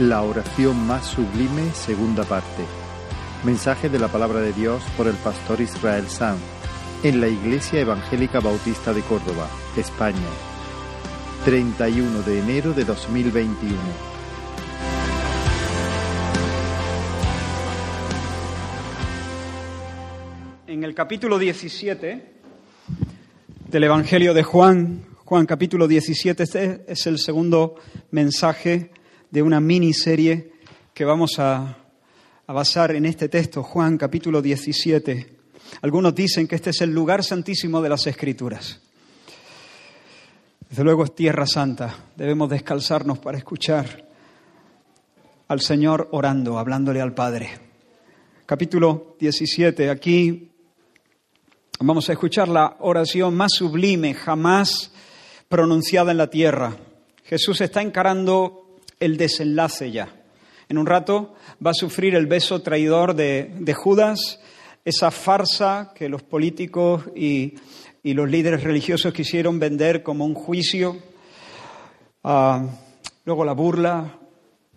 La oración más sublime, segunda parte. Mensaje de la palabra de Dios por el pastor Israel Sanz en la Iglesia Evangélica Bautista de Córdoba, España. 31 de enero de 2021. En el capítulo 17 del Evangelio de Juan, Juan capítulo 17, este es el segundo mensaje de una miniserie que vamos a, a basar en este texto, Juan capítulo 17. Algunos dicen que este es el lugar santísimo de las Escrituras. Desde luego es tierra santa. Debemos descalzarnos para escuchar al Señor orando, hablándole al Padre. Capítulo 17. Aquí vamos a escuchar la oración más sublime jamás pronunciada en la tierra. Jesús está encarando el desenlace ya. En un rato va a sufrir el beso traidor de, Judas, esa farsa que los políticos y, los líderes religiosos quisieron vender como un juicio. Uh, luego la burla,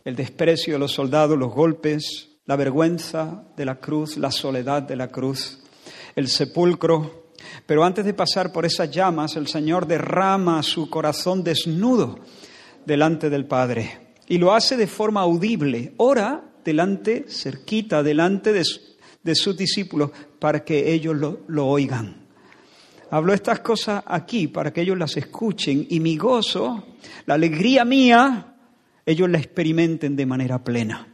el desprecio de los soldados, los golpes, la vergüenza de la cruz, la soledad de la cruz, el sepulcro. Pero antes de pasar por esas llamas, el Señor derrama su corazón desnudo delante del Padre y lo hace de forma audible. Ora delante, cerquita, delante de, de sus discípulos para que ellos lo, lo, oigan. Hablo estas cosas aquí para que ellos las escuchen y mi gozo, la alegría mía, ellos la experimenten de manera plena.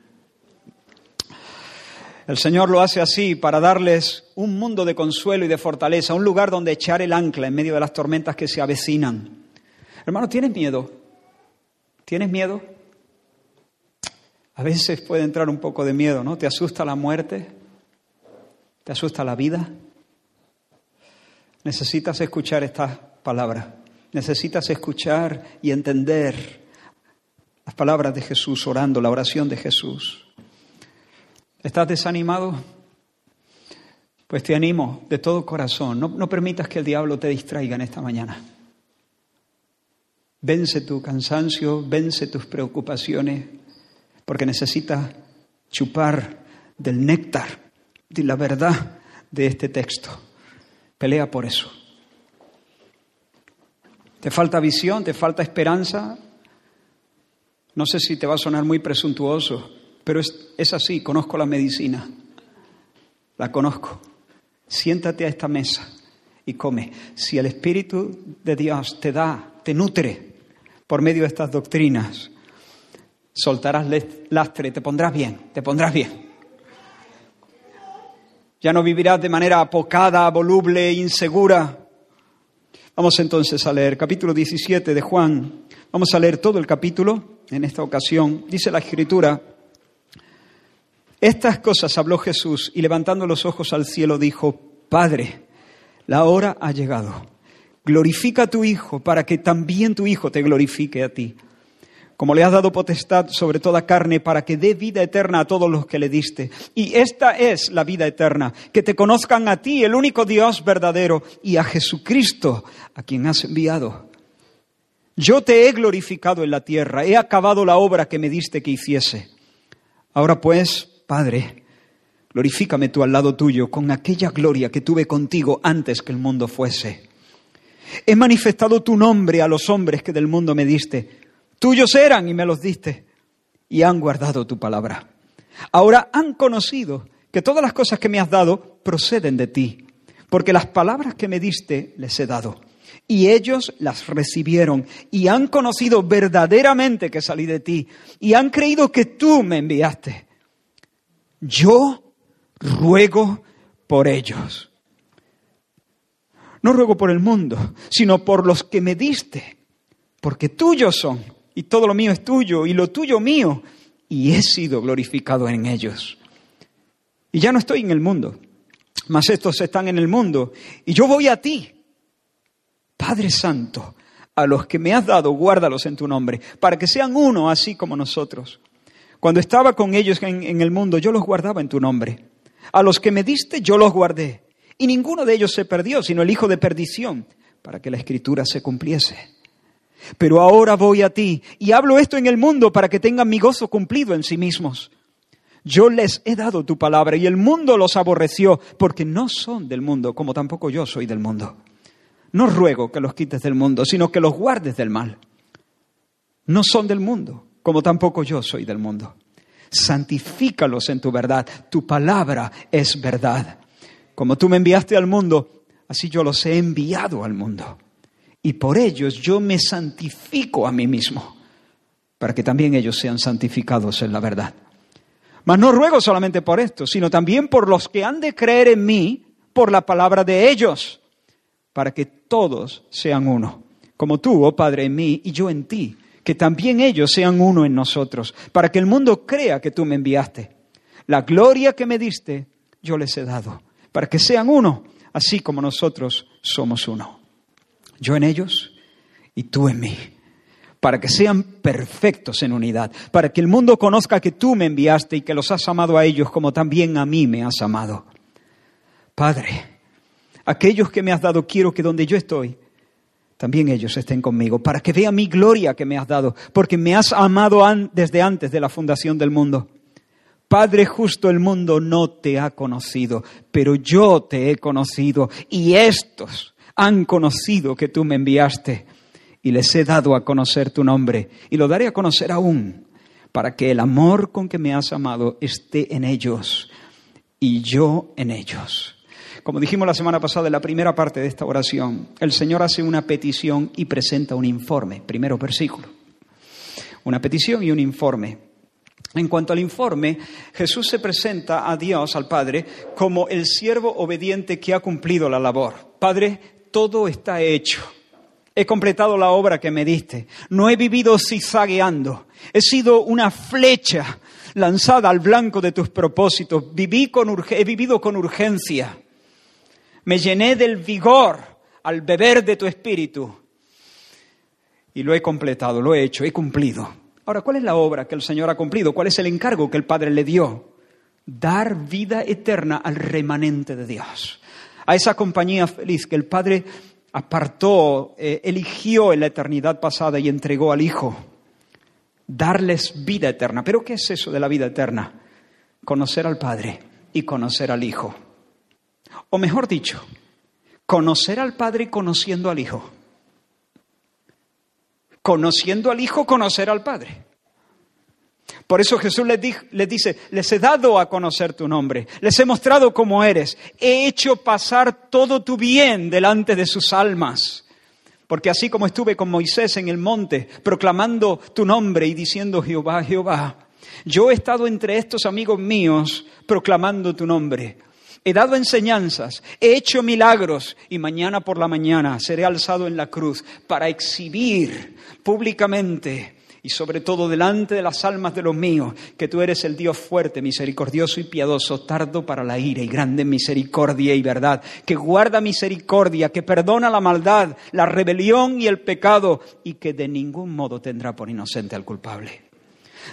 El Señor lo hace así para darles un mundo de consuelo y de fortaleza, un lugar donde echar el ancla en medio de las tormentas que se avecinan. Hermano, ¿tienes miedo? ¿Tienes miedo? A veces puede entrar un poco de miedo, ¿no? ¿Te asusta la muerte? ¿Te asusta la vida? Necesitas escuchar estas palabras. Necesitas escuchar y entender las palabras de Jesús orando, la oración de Jesús. ¿Estás desanimado? Pues te animo de todo corazón. No, no, permitas que el diablo te distraiga en esta mañana. Vence tu cansancio, vence tus preocupaciones, porque necesitas chupar del néctar, de la verdad de este texto. Pelea por eso. ¿Te falta visión? ¿Te falta esperanza? No sé si te va a sonar muy presuntuoso, pero es, es, así, conozco la medicina, la conozco. Siéntate a esta mesa y come. Si el Espíritu de Dios te da, te nutre por medio de estas doctrinas, soltarás lastre, te pondrás bien, te pondrás bien. Ya no vivirás de manera apocada, voluble, insegura. Vamos entonces a leer capítulo 17 de Juan. Vamos a leer todo el capítulo en esta ocasión. Dice la escritura, estas cosas habló Jesús y levantando los ojos al cielo dijo, Padre, la hora ha llegado. Glorifica a tu Hijo para que también tu Hijo te glorifique a ti. Como le has dado potestad sobre toda carne para que dé vida eterna a todos los que le diste. Y esta es la vida eterna, que te conozcan a ti, el único Dios verdadero, y a Jesucristo, a quien has enviado. Yo te he glorificado en la tierra, he acabado la obra que me diste que hiciese. Ahora pues, Padre, glorifícame tú al lado tuyo con aquella gloria que tuve contigo antes que el mundo fuese. He manifestado tu nombre a los hombres que del mundo me diste. Tuyos eran y me los diste, y han guardado tu palabra. Ahora han conocido que todas las cosas que me has dado proceden de ti, porque las palabras que me diste les he dado. Y ellos las recibieron y han conocido verdaderamente que salí de ti y han creído que tú me enviaste. Yo ruego por ellos. No ruego por el mundo, sino por los que me diste, porque tuyos son, y todo lo mío es tuyo, y lo tuyo mío, y he sido glorificado en ellos. Y ya no estoy en el mundo, mas estos están en el mundo, y yo voy a ti. Padre Santo, a los que me has dado, guárdalos en tu nombre, para que sean uno así como nosotros. Cuando estaba con ellos en, en, el mundo, yo los guardaba en tu nombre. A los que me diste, yo los guardé. Y ninguno de ellos se perdió, sino el hijo de perdición, para que la escritura se cumpliese. Pero ahora voy a ti y hablo esto en el mundo para que tengan mi gozo cumplido en sí mismos. Yo les he dado tu palabra y el mundo los aborreció porque no son del mundo, como tampoco yo soy del mundo. No ruego que los quites del mundo, sino que los guardes del mal. No son del mundo, como tampoco yo soy del mundo. Santifícalos en tu verdad. Tu palabra es verdad. Como tú me enviaste al mundo, así yo los he enviado al mundo. Y por ellos yo me santifico a mí mismo, para que también ellos sean santificados en la verdad. Mas no ruego solamente por esto, sino también por los que han de creer en mí por la palabra de ellos, para que todos sean uno, como tú, oh Padre, en mí y yo en ti, que también ellos sean uno en nosotros, para que el mundo crea que tú me enviaste. La gloria que me diste, yo les he dado, para que sean uno, así como nosotros somos uno. Yo en ellos y tú en mí para que sean perfectos en unidad, para que el mundo conozca que tú me enviaste y que los has amado a ellos como también a mí me has amado. Padre, aquellos que me has dado quiero que donde yo estoy, también ellos estén conmigo, para que vean mi gloria que me has dado, porque me has amado desde antes de la fundación del mundo. Padre justo, el mundo no te ha conocido, pero yo te he conocido y estos han conocido que tú me enviaste y les he dado a conocer tu nombre y lo daré a conocer aún, para que el amor con que me has amado esté en ellos y yo en ellos. Como dijimos la semana pasada en la primera parte de esta oración, el Señor hace una petición y presenta un informe, primero versículo. Una petición y un informe. En cuanto al informe, Jesús se presenta a Dios, al Padre, como el siervo obediente que ha cumplido la labor. Padre, todo está hecho he completado la obra que me diste. No he vivido zigzagueando. He sido una flecha lanzada al blanco de tus propósitos. Viví con he vivido con urgencia. Me llené del vigor al beber de tu espíritu. Y lo he completado, lo he hecho, he cumplido. Ahora, ¿cuál es la obra que el Señor ha cumplido? ¿Cuál es el encargo que el Padre le dio? Dar vida eterna al remanente de Dios. A esa compañía feliz que el Padre apartó, eh, eligió en la eternidad pasada y entregó al Hijo. Darles vida eterna. ¿Pero qué es eso de la vida eterna? Conocer al Padre y conocer al Hijo. O mejor dicho, conocer al Padre conociendo al Hijo. Conociendo al Hijo, conocer al Padre. Por eso Jesús les, dice, les he dado a conocer tu nombre, les he mostrado cómo eres, he hecho pasar todo tu bien delante de sus almas. Porque así como estuve con Moisés en el monte, proclamando tu nombre y diciendo Jehová, Jehová, yo he estado entre estos amigos míos proclamando tu nombre. He dado enseñanzas, he hecho milagros y mañana por la mañana seré alzado en la cruz para exhibir públicamente y sobre todo delante de las almas de los míos, que tú eres el Dios fuerte, misericordioso y piadoso, tardo para la ira y grande en misericordia y verdad, que guarda misericordia, que perdona la maldad, la rebelión y el pecado, y que de ningún modo tendrá por inocente al culpable.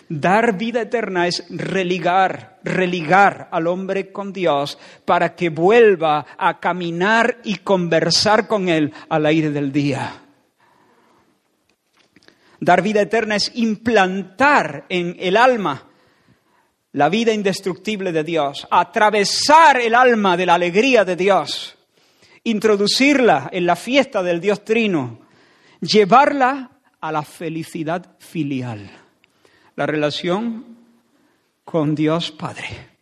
Dar vida eterna es religar, religar al hombre con Dios para que vuelva a caminar y conversar con Él al aire del día. Dar vida eterna es implantar en el alma la vida indestructible de Dios, atravesar el alma de la alegría de Dios, introducirla en la fiesta del Dios Trino, llevarla a la felicidad filial, la relación con Dios Padre.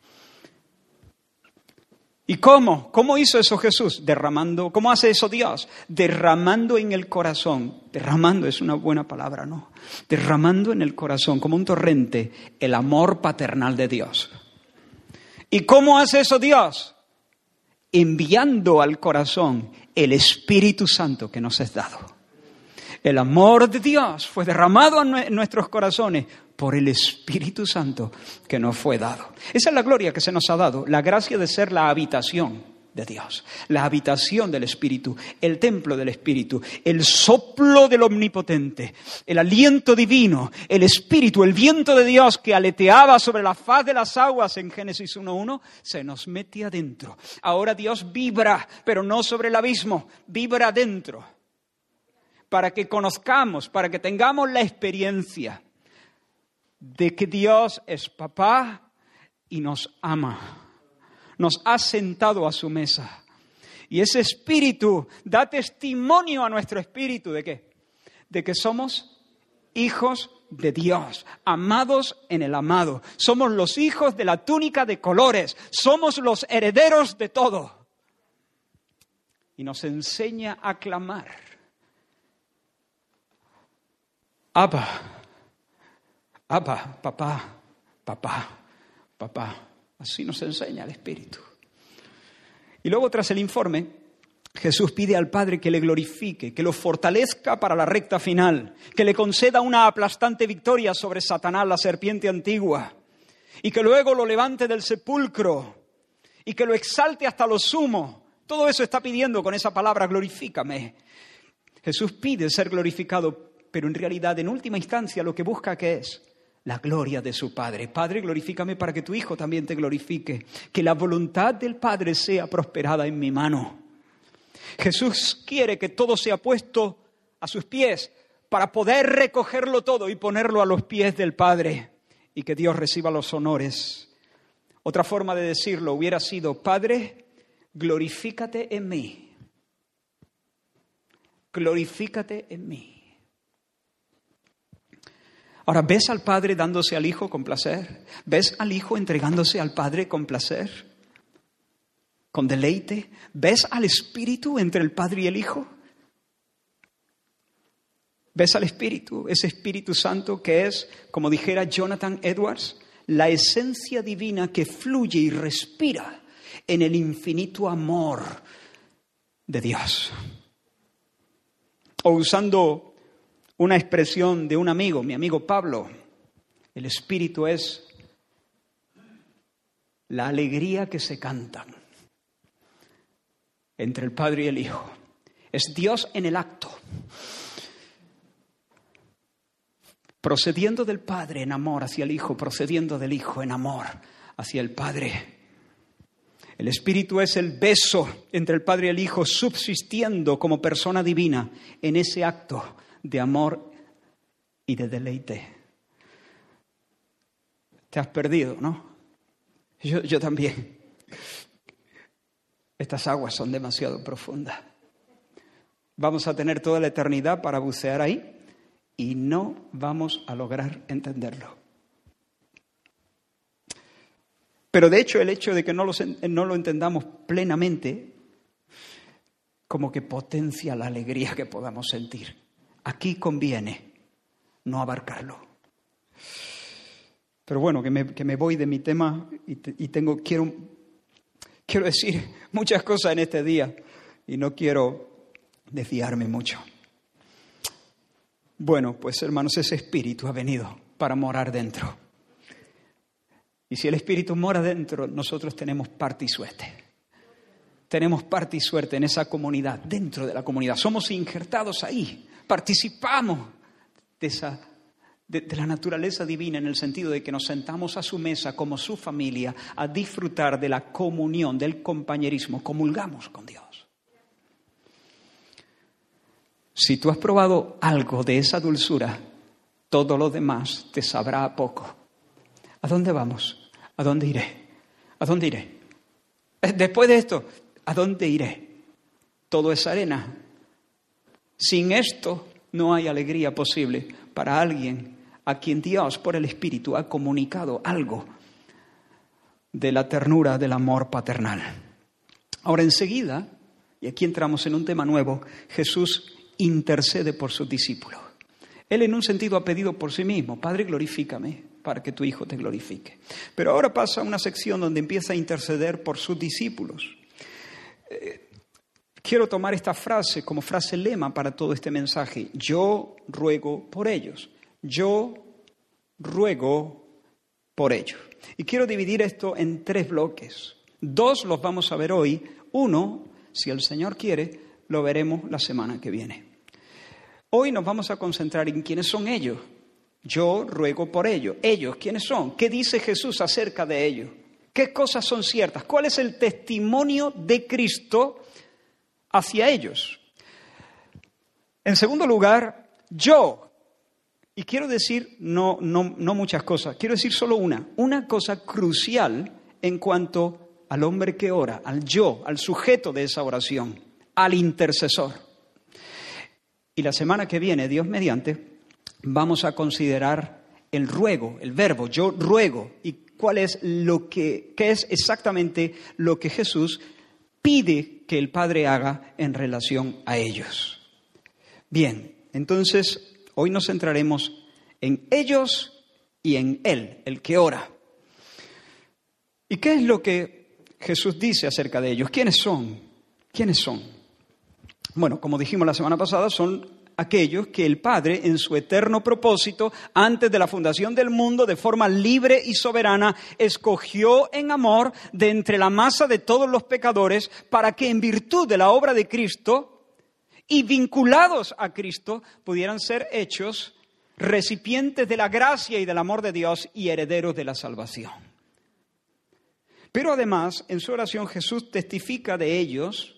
¿Y cómo? ¿Cómo hizo eso Jesús? Derramando. ¿Cómo hace eso Dios? Derramando en el corazón. Derramando es una buena palabra, ¿no? Derramando en el corazón, como un torrente, el amor paternal de Dios. ¿Y cómo hace eso Dios? Enviando al corazón el Espíritu Santo que nos es dado. El amor de Dios fue derramado en nuestros corazones por el Espíritu Santo que nos fue dado. Esa es la gloria que se nos ha dado, la gracia de ser la habitación de Dios, la habitación del Espíritu, el templo del Espíritu, el soplo del Omnipotente, el aliento divino, el Espíritu, el viento de Dios que aleteaba sobre la faz de las aguas en Génesis 1.1, se nos mete adentro. Ahora Dios vibra, pero no sobre el abismo, vibra adentro para que conozcamos, para que tengamos la experiencia de que Dios es papá y nos ama. Nos ha sentado a su mesa. Y ese espíritu da testimonio a nuestro espíritu de qué? De que somos hijos de Dios, amados en el amado. Somos los hijos de la túnica de colores, somos los herederos de todo. Y nos enseña a clamar. Abba, Abba, papá, papá, papá. Así nos enseña el Espíritu. Y luego tras el informe, Jesús pide al Padre que le glorifique, que lo fortalezca para la recta final, que le conceda una aplastante victoria sobre Satanás, la serpiente antigua, y que luego lo levante del sepulcro y que lo exalte hasta lo sumo. Todo eso está pidiendo con esa palabra, glorifícame. Jesús pide ser glorificado, pero en realidad, en última instancia, lo que busca es la gloria de su Padre. Padre, glorifícame para que tu Hijo también te glorifique. Que la voluntad del Padre sea prosperada en mi mano. Jesús quiere que todo sea puesto a sus pies para poder recogerlo todo y ponerlo a los pies del Padre y que Dios reciba los honores. Otra forma de decirlo hubiera sido, Padre, glorifícate en mí. Glorifícate en mí. Ahora, ¿ves al Padre dándose al Hijo con placer? ¿Ves al Hijo entregándose al Padre con placer? con deleite? ¿Ves al Espíritu entre el Padre y el Hijo? ¿Ves al Espíritu, ese Espíritu Santo que es, como dijera Jonathan Edwards, la esencia divina que fluye y respira en el infinito amor de Dios? O usando una expresión de un amigo, mi amigo Pablo, el Espíritu es la alegría que se cantan entre el Padre y el Hijo. Es Dios en el acto, procediendo del Padre en amor hacia el Hijo, procediendo del Hijo en amor hacia el Padre. El Espíritu es el beso entre el Padre y el Hijo, subsistiendo como persona divina en ese acto de amor y de deleite. Te has perdido, ¿no? Yo, yo también. Estas aguas son demasiado profundas. Vamos a tener toda la eternidad para bucear ahí y no vamos a lograr entenderlo. Pero de hecho el hecho de que no no lo entendamos plenamente como que potencia la alegría que podamos sentir. Aquí conviene no abarcarlo. Pero bueno, que me, que me voy de mi tema y, y tengo, quiero Quiero decir muchas cosas en este día y no quiero desviarme mucho. Bueno, pues hermanos, ese espíritu ha venido para morar dentro. Y si el espíritu mora dentro, nosotros tenemos parte y suerte. Tenemos parte y suerte en esa comunidad, dentro de la comunidad. Somos injertados ahí, participamos de esa de, la naturaleza divina en el sentido de que nos sentamos a su mesa como su familia a disfrutar de la comunión, del compañerismo, comulgamos con Dios. Si tú has probado algo de esa dulzura, todo lo demás te sabrá a poco. ¿A dónde vamos? ¿A dónde iré? ¿A dónde iré? Eh, después de esto, ¿a dónde iré? Todo es arena. Sin esto no hay alegría posible para alguien a quien Dios por el Espíritu ha comunicado algo de la ternura del amor paternal. Ahora enseguida, y aquí entramos en un tema nuevo, Jesús intercede por sus discípulos. Él en un sentido ha pedido por sí mismo, Padre, glorifícame para que tu Hijo te glorifique. Pero ahora pasa a una sección donde empieza a interceder por sus discípulos. Eh, quiero tomar esta frase como frase lema para todo este mensaje. Yo ruego por ellos yo ruego por ello. Y quiero dividir esto en tres bloques. Dos los vamos a ver hoy. Uno, si el Señor quiere, lo veremos la semana que viene. Hoy nos vamos a concentrar en quiénes son ellos. Yo ruego por ellos. Ellos, ¿quiénes son? ¿Qué dice Jesús acerca de ellos? ¿Qué cosas son ciertas? ¿Cuál es el testimonio de Cristo hacia ellos? En segundo lugar, yo. Y quiero decir no, no, no muchas cosas, quiero decir solo una, una cosa crucial en cuanto al hombre que ora, al yo, al sujeto de esa oración, al intercesor. Y la semana que viene, Dios mediante, vamos a considerar el ruego, el verbo, yo ruego, y cuál es lo que, qué es exactamente lo que Jesús pide que el Padre haga en relación a ellos. Bien, entonces hoy nos centraremos en ellos y en Él, el que ora. ¿Y qué es lo que Jesús dice acerca de ellos? ¿Quiénes son? ¿Quiénes son? Bueno, como dijimos la semana pasada, son aquellos que el Padre, en su eterno propósito, antes de la fundación del mundo, de forma libre y soberana, escogió en amor de entre la masa de todos los pecadores para que en virtud de la obra de Cristo y vinculados a Cristo pudieran ser hechos recipientes de la gracia y del amor de Dios y herederos de la salvación. Pero además, en su oración Jesús testifica de ellos,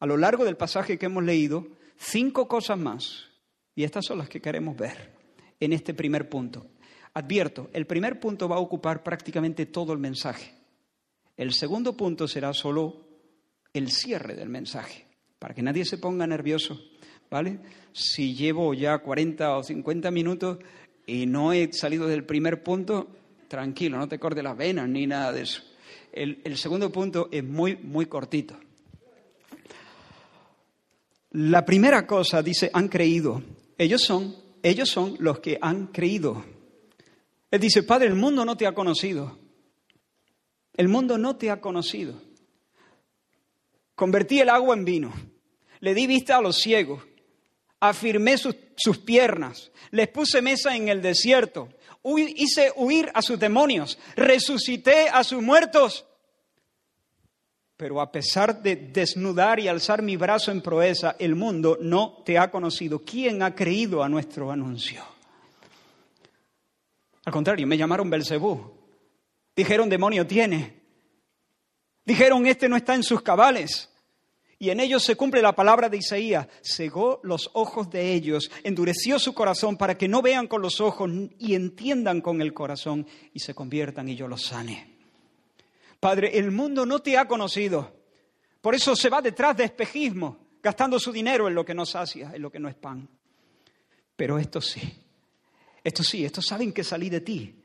a lo largo del pasaje que hemos leído, cinco cosas más. Y estas son las que queremos ver en este primer punto. Advierto, el primer punto va a ocupar prácticamente todo el mensaje. El segundo punto será solo el cierre del mensaje, para que nadie se ponga nervioso, ¿vale? Si llevo ya 40 o 50 minutos y no he salido del primer punto, tranquilo, no te corte las venas ni nada de eso. El, el segundo punto es muy, muy cortito. La primera cosa dice, han creído. Ellos son, ellos son los que han creído. Él dice, Padre, el mundo no te ha conocido. El mundo no te ha conocido. Convertí el agua en vino. Le di vista a los ciegos. Afirmé sus, sus piernas. Les puse mesa en el desierto. hice huir a sus demonios. Resucité a sus muertos. Pero a pesar de desnudar y alzar mi brazo en proeza, el mundo no te ha conocido. ¿Quién ha creído a nuestro anuncio? Al contrario, me llamaron Belcebú. Dijeron, demonio tiene. Dijeron, este no está en sus cabales. Y en ellos se cumple la palabra de Isaías. Cegó los ojos de ellos, endureció su corazón para que no vean con los ojos y entiendan con el corazón y se conviertan y yo los sane. Padre, el mundo no te ha conocido. Por eso se va detrás de espejismo, gastando su dinero en lo que no sacia, en lo que no es pan. Pero estos sí, estos sí, estos saben que salí de ti.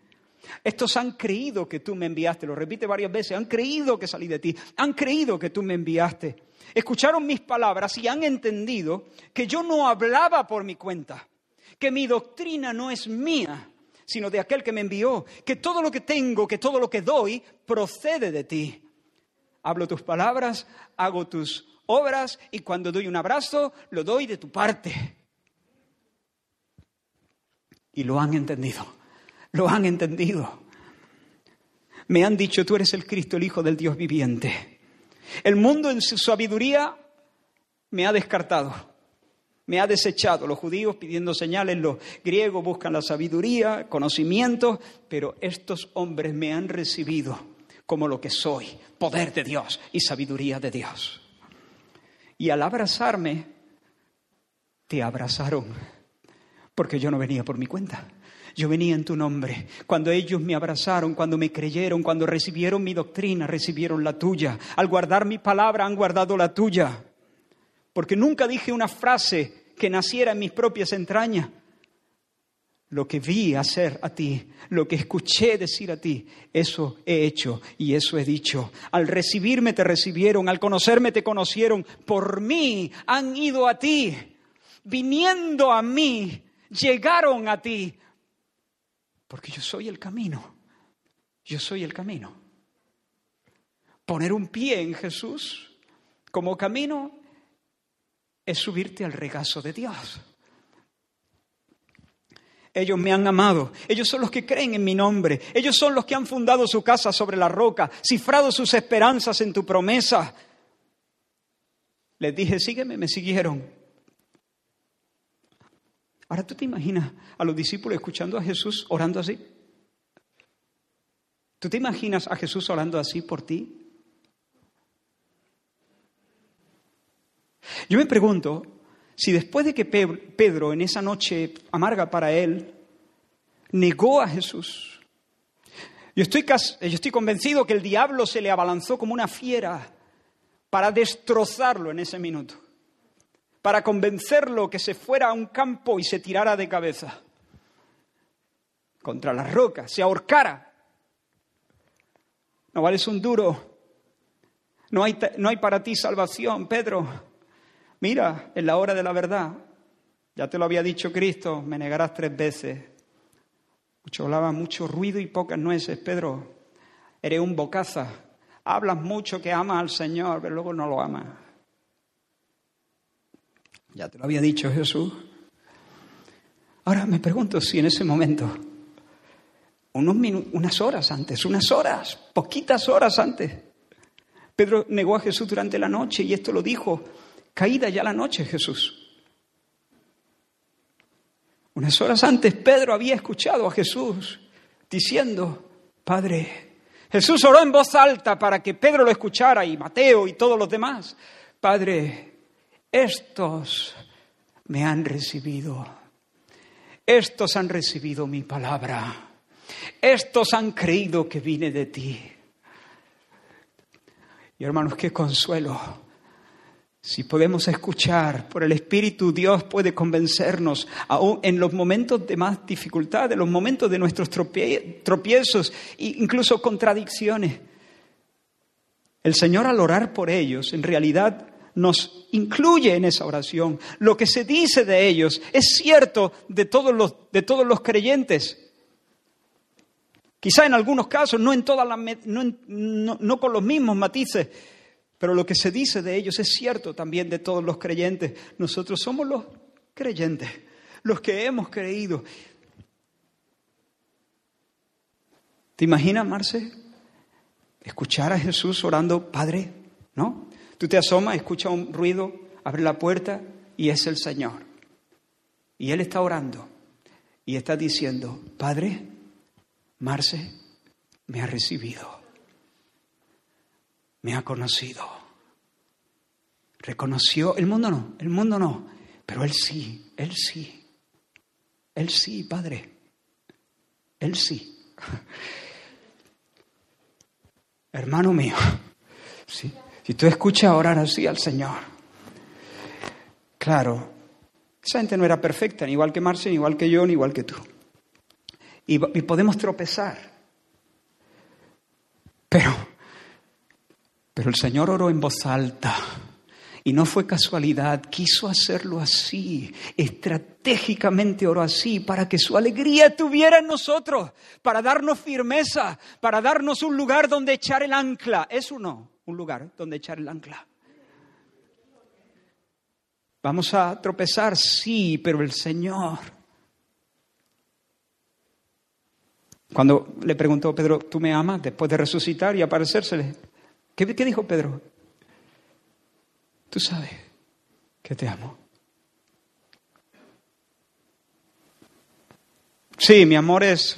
Estos han creído que tú me enviaste, lo repite varias veces, han creído que salí de ti, han creído que tú me enviaste. Escucharon mis palabras y han entendido que yo no hablaba por mi cuenta, que mi doctrina no es mía, sino de aquel que me envió, que todo lo que tengo, que todo lo que doy, procede de ti. Hablo tus palabras, hago tus obras y cuando doy un abrazo, lo doy de tu parte. Y lo han entendido, lo han entendido. Me han dicho, tú eres el Cristo, el Hijo del Dios viviente. El mundo en su sabiduría me ha descartado me ha desechado. Los judíos pidiendo señales, los griegos buscan la sabiduría, conocimiento, pero estos hombres me han recibido como lo que soy, poder de Dios y sabiduría de Dios. Y al abrazarme, te abrazaron, porque yo no venía por mi cuenta. Yo venía en tu nombre. Cuando ellos me abrazaron, cuando me creyeron, cuando recibieron mi doctrina, recibieron la tuya. Al guardar mi palabra, han guardado la tuya porque nunca dije una frase que naciera en mis propias entrañas. Lo que vi hacer a ti, lo que escuché decir a ti, eso he hecho y eso he dicho. Al recibirme te recibieron, al conocerme te conocieron, por mí han ido a ti, viniendo a mí, llegaron a ti, porque yo soy el camino, yo soy el camino. Poner un pie en Jesús como camino es subirte al regazo de Dios. Ellos me han amado, ellos son los que creen en mi nombre, ellos son los que han fundado su casa sobre la roca, cifrado sus esperanzas en tu promesa. Les dije, sígueme, me siguieron. Ahora tú te imaginas a los discípulos escuchando a Jesús orando así. ¿Tú te imaginas a Jesús orando así por ti? Yo me pregunto Si después de que Pedro en esa noche amarga para él, negó a Jesús, yo estoy, yo estoy convencido que el diablo se le abalanzó como una fiera para destrozarlo en ese minuto, para convencerlo que se fuera a un campo y se tirara de cabeza contra las rocas, se ahorcara. No vales un duro, no hay, no hay para ti salvación, Pedro. Mira, en la hora de la verdad, ya te lo había dicho Cristo, me negarás tres veces. Mucho hablaba, mucho ruido y pocas nueces, Pedro. Eres un bocaza. Hablas mucho que amas al Señor, pero luego no lo amas. Ya te lo había dicho Jesús. Ahora me pregunto si en ese momento, unos unas horas antes, unas horas, poquitas horas antes, Pedro negó a Jesús durante la noche y esto lo dijo, caída ya la noche Jesús. Unas horas antes Pedro había escuchado a Jesús diciendo, Padre, Jesús oró en voz alta para que Pedro lo escuchara y Mateo y todos los demás. Padre, estos me han recibido, estos han recibido mi palabra, estos han creído que vine de ti. Y hermanos, qué consuelo. Si podemos escuchar por el Espíritu, Dios puede convencernos, aún en los momentos de más dificultad, en los momentos de nuestros tropiezos e incluso contradicciones. El Señor al orar por ellos, en realidad nos incluye en esa oración. Lo que se dice de ellos es cierto de todos los, de todos los creyentes. Quizá en algunos casos, no, en todas las, no, con los mismos matices, pero lo que se dice de ellos es cierto también de todos los creyentes. Nosotros somos los creyentes, los que hemos creído. ¿Te imaginas, Marce? Escuchar a Jesús orando, Padre, ¿no? Tú te asomas, escuchas un ruido, abre la puerta y es el Señor. Y Él está orando y está diciendo, Padre, Marce me ha recibido, me ha conocido, reconoció, el mundo no, el mundo no, pero él sí, él sí, él sí, Padre, él sí. Hermano mío, si tú escuchas orar así al Señor, claro, esa gente no era perfecta, ni igual que Marce, ni igual que yo, ni igual que tú y, podemos tropezar. Pero, pero el Señor oró en voz alta. Y no fue casualidad, quiso hacerlo así, estratégicamente oró así, para que su alegría estuviera en nosotros, para darnos firmeza, para darnos un lugar donde echar el ancla. ¿Es uno? Un lugar donde echar el ancla. Vamos a tropezar, sí, pero el Señor Cuando le preguntó Pedro, ¿tú me amas después de resucitar y aparecérsele? ¿Qué, dijo Pedro? Tú sabes que te amo. Sí, mi amor es,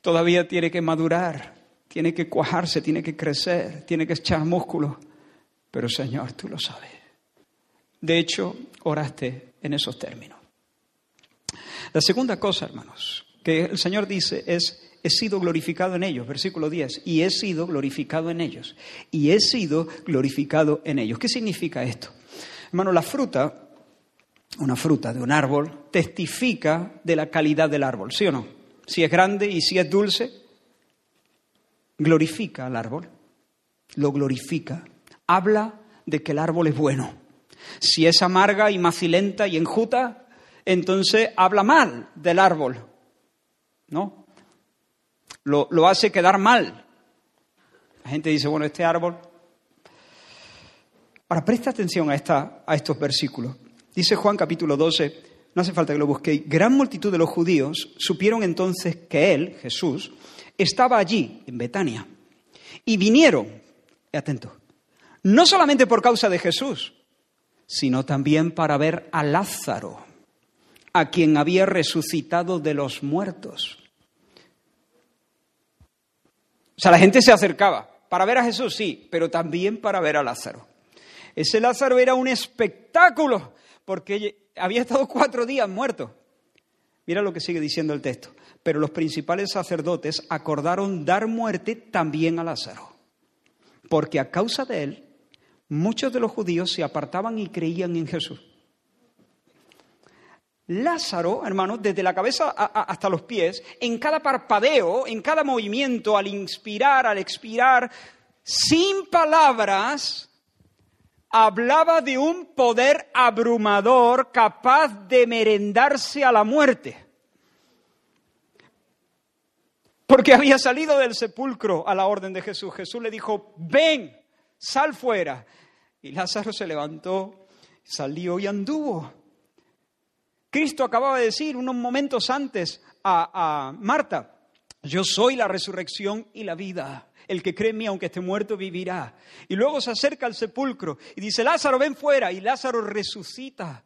todavía tiene que madurar, tiene que cuajarse, tiene que crecer, tiene que echar músculo. Pero Señor, tú lo sabes. De hecho, oraste en esos términos. La segunda cosa, hermanos, que el Señor dice es, he sido glorificado en ellos, versículo 10, y he sido glorificado en ellos, y he sido glorificado en ellos. ¿Qué significa esto? Hermano, la fruta, una fruta de un árbol, testifica de la calidad del árbol, ¿sí o no? Si es grande y si es dulce, glorifica al árbol, lo glorifica, habla de que el árbol es bueno. Si es amarga y macilenta y enjuta, entonces habla mal del árbol, ¿no? Lo, hace quedar mal. La gente dice, bueno, este árbol... Ahora, presta atención a, esta, a estos versículos. Dice Juan capítulo 12, no hace falta que lo busquéis, gran multitud de los judíos supieron entonces que él, Jesús, estaba allí, en Betania, y vinieron, atento, no solamente por causa de Jesús, sino también para ver a Lázaro, a quien había resucitado de los muertos. O sea, la gente se acercaba para ver a Jesús, sí, pero también para ver a Lázaro. Ese Lázaro era un espectáculo, porque había estado cuatro días muerto. Mira lo que sigue diciendo el texto. Pero los principales sacerdotes acordaron dar muerte también a Lázaro, porque a causa de él muchos de los judíos se apartaban y creían en Jesús. Lázaro, hermanos, desde la cabeza hasta los pies, en cada parpadeo, en cada movimiento, al inspirar, al expirar, sin palabras, hablaba de un poder abrumador capaz de merendarse a la muerte. Porque había salido del sepulcro a la orden de Jesús. Jesús le dijo, ven, sal fuera. Y Lázaro se levantó, salió y anduvo. Cristo acababa de decir unos momentos antes a, Marta, yo soy la resurrección y la vida. El que cree en mí, aunque esté muerto, vivirá. Y luego se acerca al sepulcro y dice, Lázaro, ven fuera. Y Lázaro resucita.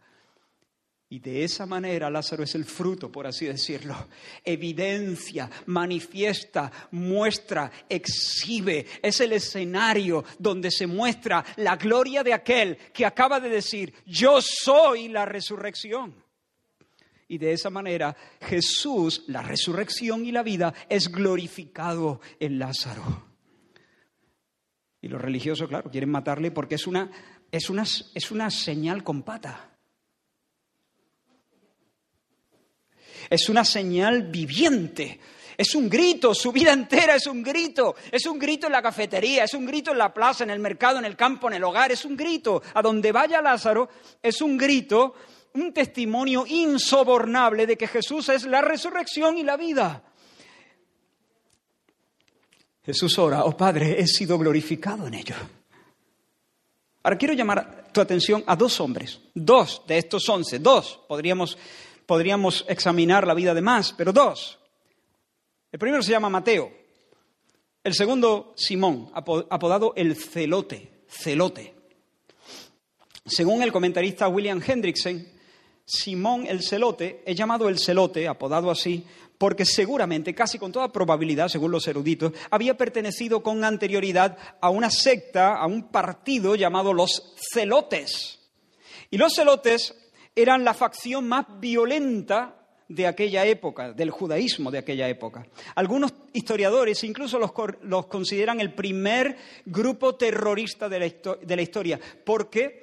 Y de esa manera Lázaro es el fruto, por así decirlo. Evidencia, manifiesta, muestra, exhibe. Es el escenario donde se muestra la gloria de aquel que acaba de decir, yo soy la resurrección. Y de esa manera Jesús, la resurrección y la vida, es glorificado en Lázaro. Y los religiosos, claro, quieren matarle porque es una, es es una señal con pata. Es una señal viviente. Es un grito, su vida entera es un grito. Es un grito en la cafetería, es un grito en la plaza, en el mercado, en el campo, en el hogar. Es un grito. A donde vaya Lázaro, es un grito, un testimonio insobornable de que Jesús es la resurrección y la vida. Jesús ora, oh Padre, he sido glorificado en ello. Ahora quiero llamar tu atención a dos hombres, dos de estos once, dos, podríamos, podríamos examinar la vida de más, pero dos. El primero se llama Mateo, el segundo Simón, apodado el celote, celote. Según el comentarista William Hendrickson, Simón el celote es llamado el celote, apodado así, porque seguramente, casi con toda probabilidad, según los eruditos, había pertenecido con anterioridad a una secta, a un partido llamado los celotes. Y los celotes eran la facción más violenta de aquella época, del judaísmo de aquella época. Algunos historiadores incluso los, consideran el primer grupo terrorista de la, de la historia, porque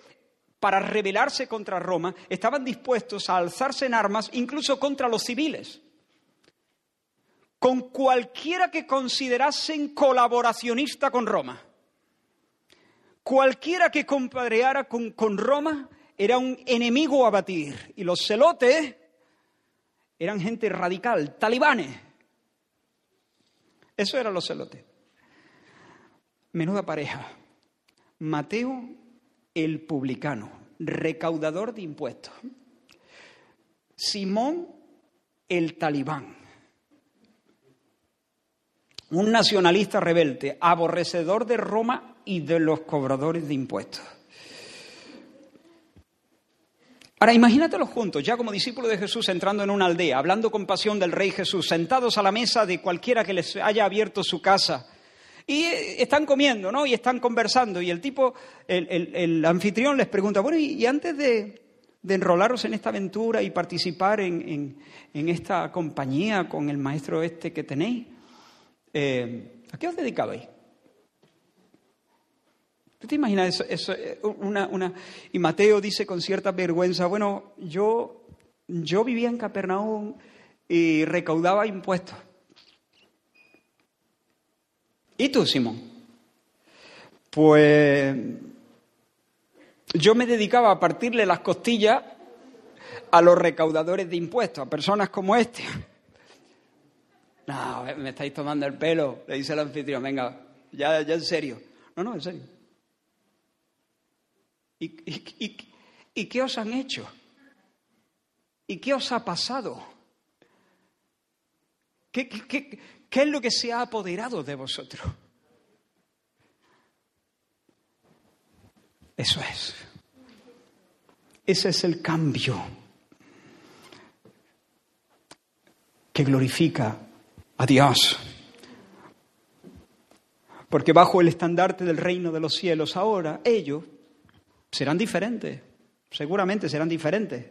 para rebelarse contra Roma estaban dispuestos a alzarse en armas incluso contra los civiles con cualquiera que considerasen colaboracionista con Roma. Cualquiera que compadreara con, con Roma era un enemigo a batir. Y los celotes eran gente radical, talibanes. Eso eran los celotes. Menuda pareja. Mateo el publicano, recaudador de impuestos. Simón el talibán un nacionalista rebelde, aborrecedor de Roma y de los cobradores de impuestos. Ahora, imagínatelos juntos, ya como discípulos de Jesús entrando en una aldea, hablando con pasión del Rey Jesús, sentados a la mesa de cualquiera que les haya abierto su casa. Y están comiendo, ¿no? Y están conversando. Y el tipo, el, anfitrión les pregunta, bueno, y, antes de, enrolaros en esta aventura y participar en, esta compañía con el maestro este que tenéis, eh, ¿A qué os dedicabais? ¿Tú te imaginas eso? Eh, Y Mateo dice con cierta vergüenza, bueno, yo, yo vivía en Capernaum y recaudaba impuestos. ¿Y tú, Simón? Pues yo me dedicaba a partirle las costillas a los recaudadores de impuestos, a personas como este. No, me estáis tomando el pelo, le dice el anfitrión, venga, ya, ya en serio. No, no, en serio. ¿Y, qué os han hecho? ¿Y qué os ha pasado? ¿Qué, qué es lo que se ha apoderado de vosotros? Eso es. Ese es el cambio que glorifica a Dios. Porque bajo el estandarte del reino de los cielos ahora ellos Serán diferentes, seguramente serán diferentes,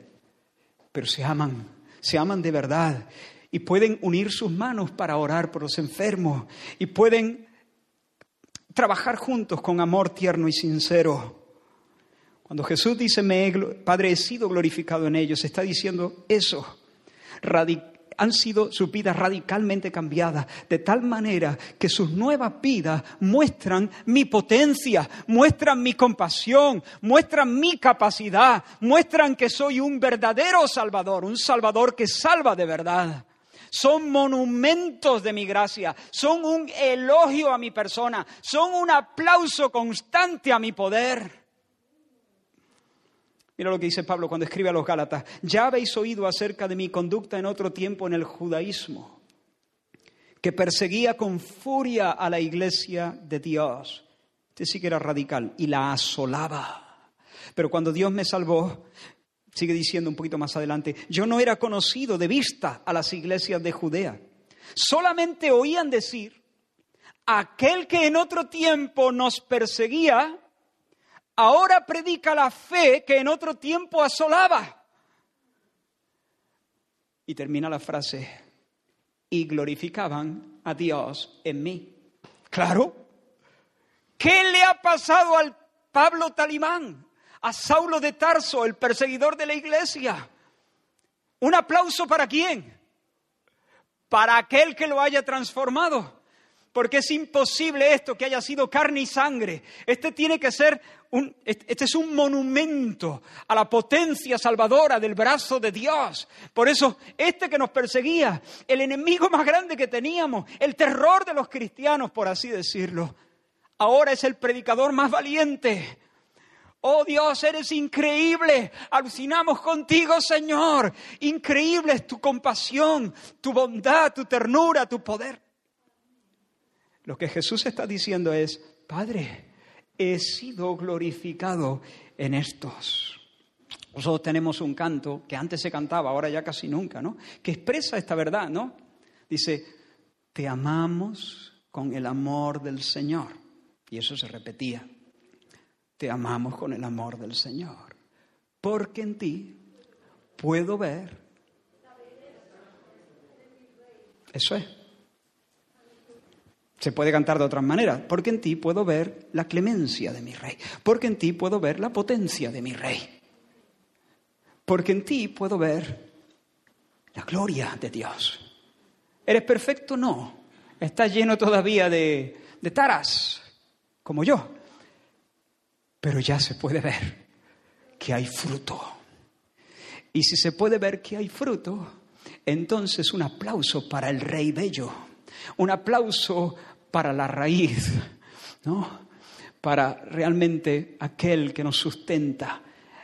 pero se aman, se aman de verdad y pueden unir sus manos para orar por los enfermos y pueden trabajar juntos con amor tierno y sincero. Cuando Jesús dice, me Padre, he sido glorificado en ellos, está diciendo eso. han sido sus vidas radicalmente cambiadas, de tal manera que sus nuevas vidas muestran mi potencia, muestran mi compasión, muestran mi capacidad, muestran que soy un verdadero Salvador, un Salvador que salva de verdad son monumentos de mi gracia, son un elogio a mi persona, son un aplauso constante a mi poder. Mira lo que dice Pablo cuando escribe a los Gálatas. Ya habéis oído acerca de mi conducta en otro tiempo en el judaísmo, que perseguía con furia a la iglesia de Dios. Este sí que era radical y la asolaba. Pero cuando Dios me salvó, sigue diciendo un poquito más adelante, yo no era conocido de vista a las iglesias de Judea. Solamente oían decir, aquel que en otro tiempo nos perseguía, ahora predica la fe que en otro tiempo asolaba. Y termina la frase, y glorificaban a Dios en mí. Claro, ¿qué le ha pasado al Pablo Talimán? A Saulo de Tarso, el perseguidor de la iglesia. ¿Un aplauso para quién? Para aquel que lo haya transformado porque es imposible esto que haya sido carne y sangre. Este tiene que ser un, este es un monumento a la potencia salvadora del brazo de Dios. Por eso, este que nos perseguía, el enemigo más grande que teníamos, el terror de los cristianos, por así decirlo, ahora es el predicador más valiente. Oh Dios, eres increíble. Alucinamos contigo, Señor. Increíble es tu compasión, tu bondad, tu ternura, tu poder. Lo que Jesús está diciendo es, Padre, he sido glorificado en estos. Nosotros tenemos un canto que antes se cantaba, ahora ya casi nunca, ¿no? Que expresa esta verdad, ¿no? Dice, te amamos con el amor del Señor. Y eso se repetía. Te amamos con el amor del Señor. Porque en ti puedo ver. Eso es. Se puede cantar de otras maneras, porque en ti puedo ver la clemencia de mi rey, porque en ti puedo ver la potencia de mi rey, porque en ti puedo ver la gloria de Dios. ¿Eres perfecto? No. Estás lleno todavía de, de taras, como yo. Pero ya se puede ver que hay fruto. Y si se puede ver que hay fruto, entonces un aplauso para el rey bello, un aplauso para la raíz, ¿no? Para realmente aquel que nos sustenta,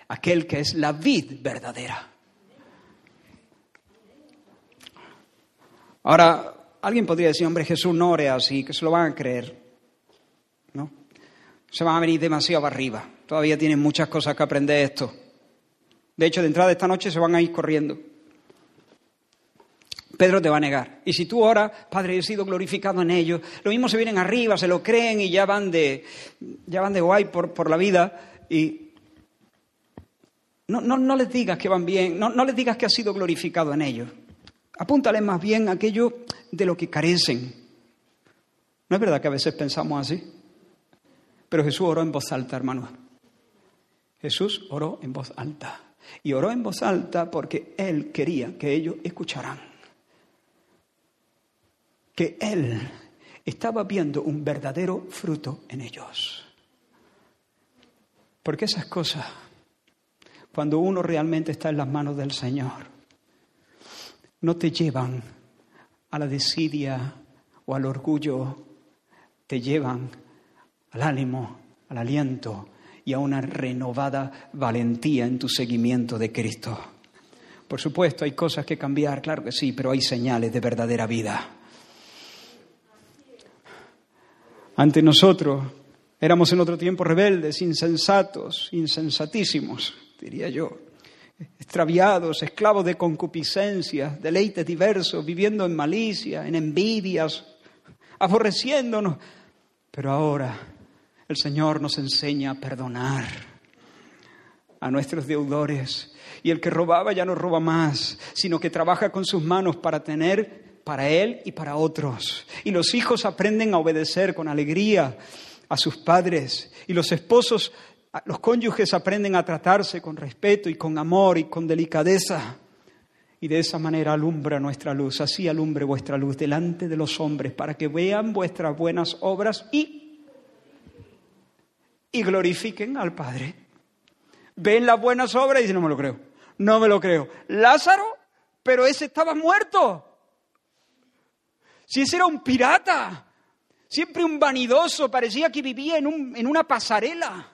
aquel que es la vid verdadera. Ahora, alguien podría decir, hombre, Jesús no ore así, que se lo van a creer. ¿No? Se van a venir demasiado arriba. Todavía tienen muchas cosas que aprender esto. De hecho, de entrada esta noche se van a ir corriendo. Pedro te va a negar. Y si tú oras, Padre, he sido glorificado en ellos, lo mismo se vienen arriba, se lo creen y ya van de, ya van de guay por, por la vida y no, no, no, les digas que van bien, no, no les digas que has sido glorificado en ellos. Apúntales más bien aquello de lo que carecen. ¿No es verdad que a veces pensamos así? Pero Jesús oró en voz alta, hermano. Jesús oró en voz alta. Y oró en voz alta porque Él quería que ellos escucharan que Él estaba viendo un verdadero fruto en ellos. Porque esas cosas, cuando uno realmente está en las manos del Señor, no te llevan a la desidia o al orgullo, te llevan al ánimo, al aliento y a una renovada valentía en tu seguimiento de Cristo. Por supuesto, hay cosas que cambiar, claro que sí, pero hay señales de verdadera vida. ante nosotros. Éramos en otro tiempo rebeldes, insensatos, insensatísimos, diría yo, extraviados, esclavos de concupiscencia, deleites diversos, viviendo en malicia, en envidias, aborreciéndonos. Pero ahora el Señor nos enseña a perdonar. a nuestros deudores. Y el que robaba ya no roba más, sino que trabaja con sus manos para tener para él y para otros. Y los hijos aprenden a obedecer con alegría a sus padres. Y los esposos, los cónyuges aprenden a tratarse con respeto y con amor y con delicadeza. Y de esa manera alumbra nuestra luz, así alumbre vuestra luz delante de los hombres, para que vean vuestras buenas obras y, y glorifiquen al Padre. Ven las buenas obras y dicen, no me lo creo, no me lo creo. Lázaro, pero ese estaba muerto. Si ese era un pirata, siempre un vanidoso, parecía que vivía en, un, en una pasarela,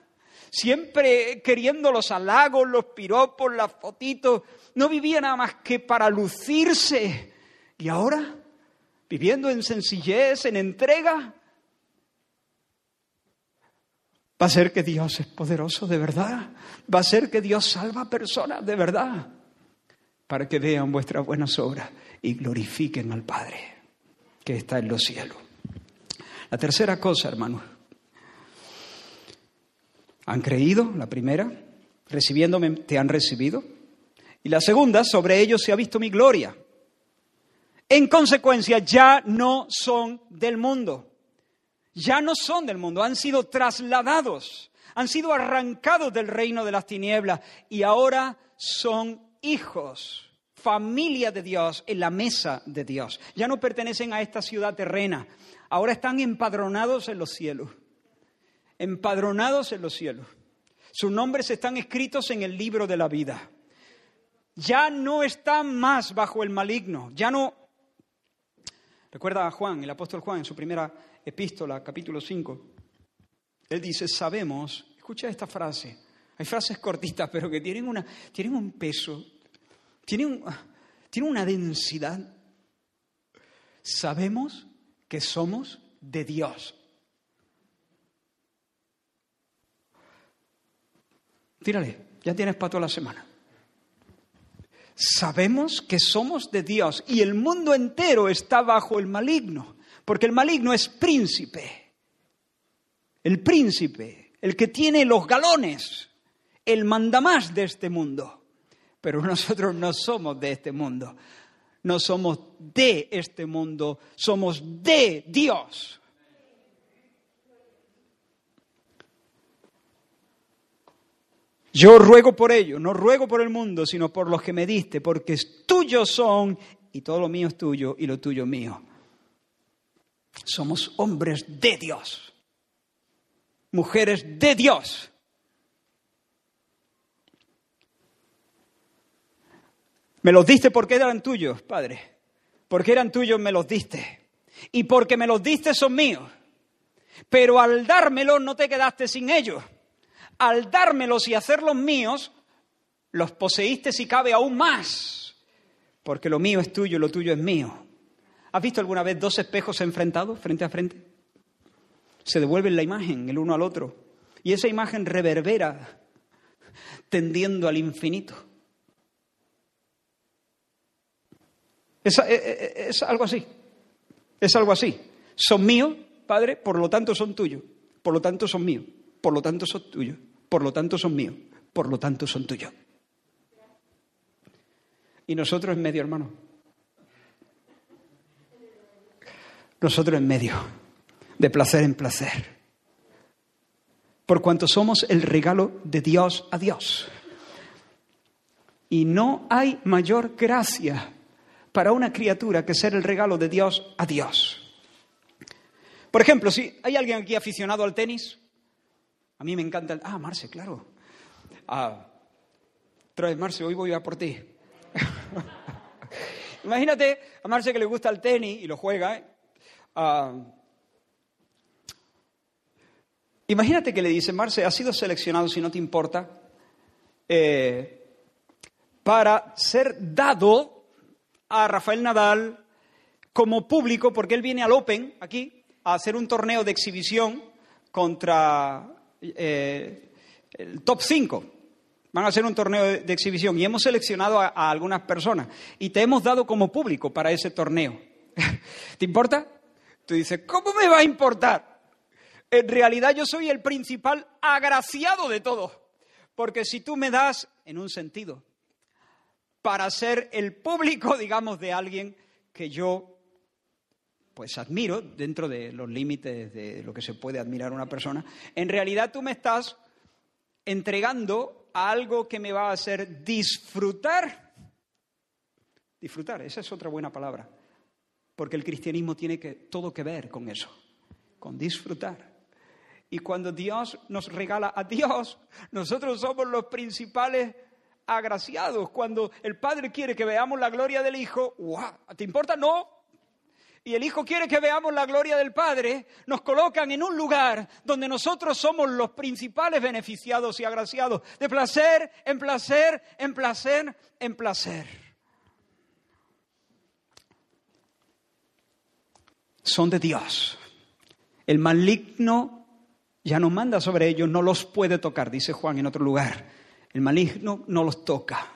siempre queriendo los halagos, los piropos, las fotitos, no vivía nada más que para lucirse. Y ahora, viviendo en sencillez, en entrega, va a ser que Dios es poderoso de verdad, va a ser que Dios salva personas de verdad, para que vean vuestras buenas obras y glorifiquen al Padre que está en los cielos. La tercera cosa, hermanos. ¿Han creído? La primera, recibiéndome, te han recibido. Y la segunda, sobre ellos se ha visto mi gloria. En consecuencia, ya no son del mundo. Ya no son del mundo, han sido trasladados, han sido arrancados del reino de las tinieblas y ahora son hijos familia de Dios, en la mesa de Dios. Ya no pertenecen a esta ciudad terrena, ahora están empadronados en los cielos. Empadronados en los cielos. Sus nombres están escritos en el libro de la vida. Ya no están más bajo el maligno, ya no... Recuerda a Juan, el apóstol Juan, en su primera epístola, capítulo 5. Él dice, sabemos, escucha esta frase, hay frases cortitas, pero que tienen, una, tienen un peso tiene, tiene una densidad. Sabemos que somos de Dios. Tírale, ya tienes para toda la semana. Sabemos que somos de Dios y el mundo entero está bajo el maligno, porque el maligno es príncipe. El príncipe, el que tiene los galones, el mandamás de este mundo pero nosotros no somos de este mundo. No somos de este mundo, somos de Dios. Yo ruego por ellos, no ruego por el mundo, sino por los que me diste, porque tuyos son y todo lo mío es tuyo y lo tuyo mío. Somos hombres de Dios, mujeres de Dios. Me los diste porque eran tuyos, Padre. Porque eran tuyos me los diste. Y porque me los diste son míos. Pero al dármelos no te quedaste sin ellos. Al dármelos y hacerlos míos, los poseíste si cabe aún más. Porque lo mío es tuyo y lo tuyo es mío. ¿Has visto alguna vez dos espejos enfrentados frente a frente? Se devuelven la imagen el uno al otro. Y esa imagen reverbera tendiendo al infinito. Eh, eh, es, algo así. Es algo así. Son míos, Padre, por lo tanto son tuyos. Por lo tanto son míos. Por lo tanto son tuyos. Por lo tanto son míos. Por lo tanto son tuyos. Y nosotros en medio, hermano. Nosotros en medio, de placer en placer. Por cuanto somos el regalo de Dios a Dios. Y no hay mayor gracia para una criatura que ser el regalo de Dios a Dios. Por ejemplo, si hay alguien aquí aficionado al tenis, a mí me encanta el... Ah, Marce, claro. Ah, trae Marce, hoy voy a por ti. Imagínate a Marce que le gusta el tenis y lo juega. ¿eh? Ah, imagínate que le dice, Marce, has sido seleccionado, si no te importa, eh, para ser dado a Rafael Nadal como público, porque él viene al Open aquí a hacer un torneo de exhibición contra eh, el top 5. Van a hacer un torneo de, exhibición y hemos seleccionado a, a, algunas personas y te hemos dado como público para ese torneo. ¿Te importa? Tú dices, ¿cómo me va a importar? En realidad yo soy el principal agraciado de todos, Porque si tú me das, en un sentido, para ser el público, digamos, de alguien que yo pues admiro dentro de los límites de lo que se puede admirar una persona, en realidad tú me estás entregando a algo que me va a hacer disfrutar. Disfrutar, esa es otra buena palabra, porque el cristianismo tiene que, todo que ver con eso, con disfrutar. Y cuando Dios nos regala a Dios, nosotros somos los principales agraciados. Cuando el Padre quiere que veamos la gloria del Hijo, ¿te importa? No, y el Hijo quiere que veamos la gloria del Padre, nos colocan en un lugar donde nosotros somos los principales beneficiados y agraciados, de placer en placer, en placer, en placer. Son de Dios. El maligno ya no manda sobre ellos, no los puede tocar, dice Juan en otro lugar. El maligno no los toca.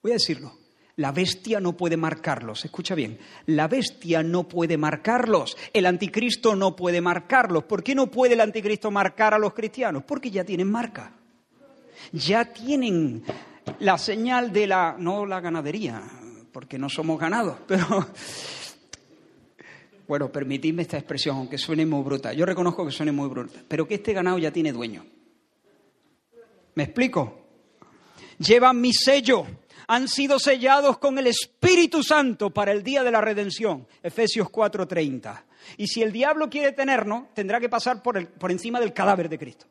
Voy a decirlo, la bestia no puede marcarlos. Escucha bien, la bestia no puede marcarlos. El anticristo no puede marcarlos. ¿Por qué no puede el anticristo marcar a los cristianos? Porque ya tienen marca. Ya tienen la señal de la, no la ganadería, porque no somos ganados, pero... Bueno, permitidme esta expresión, aunque suene muy bruta. Yo reconozco que suene muy bruta, pero que este ganado ya tiene dueño. ¿Me explico? Llevan mi sello han sido sellados con el Espíritu Santo para el día de la redención. Efesios 4:30. Y si el diablo quiere tenernos, tendrá que pasar por, por encima del cadáver de Cristo.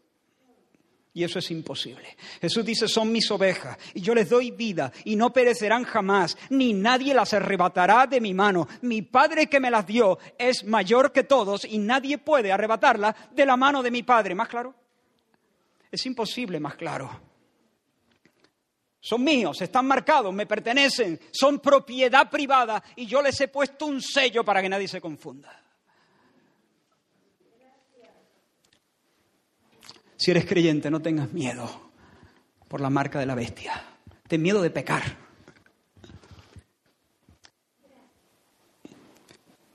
Y eso es imposible. Jesús dice, son mis ovejas, y yo les doy vida, y no perecerán jamás, ni nadie las arrebatará de mi mano. Mi Padre que me las dio es mayor que todos, y nadie puede arrebatarlas de la mano de mi Padre. ¿Más claro? Es imposible más claro son míos, están marcados, me pertenecen, son propiedad privada y yo les he puesto un sello para que nadie se confunda. Si eres creyente, no tengas miedo por la marca de la bestia. Ten miedo de pecar.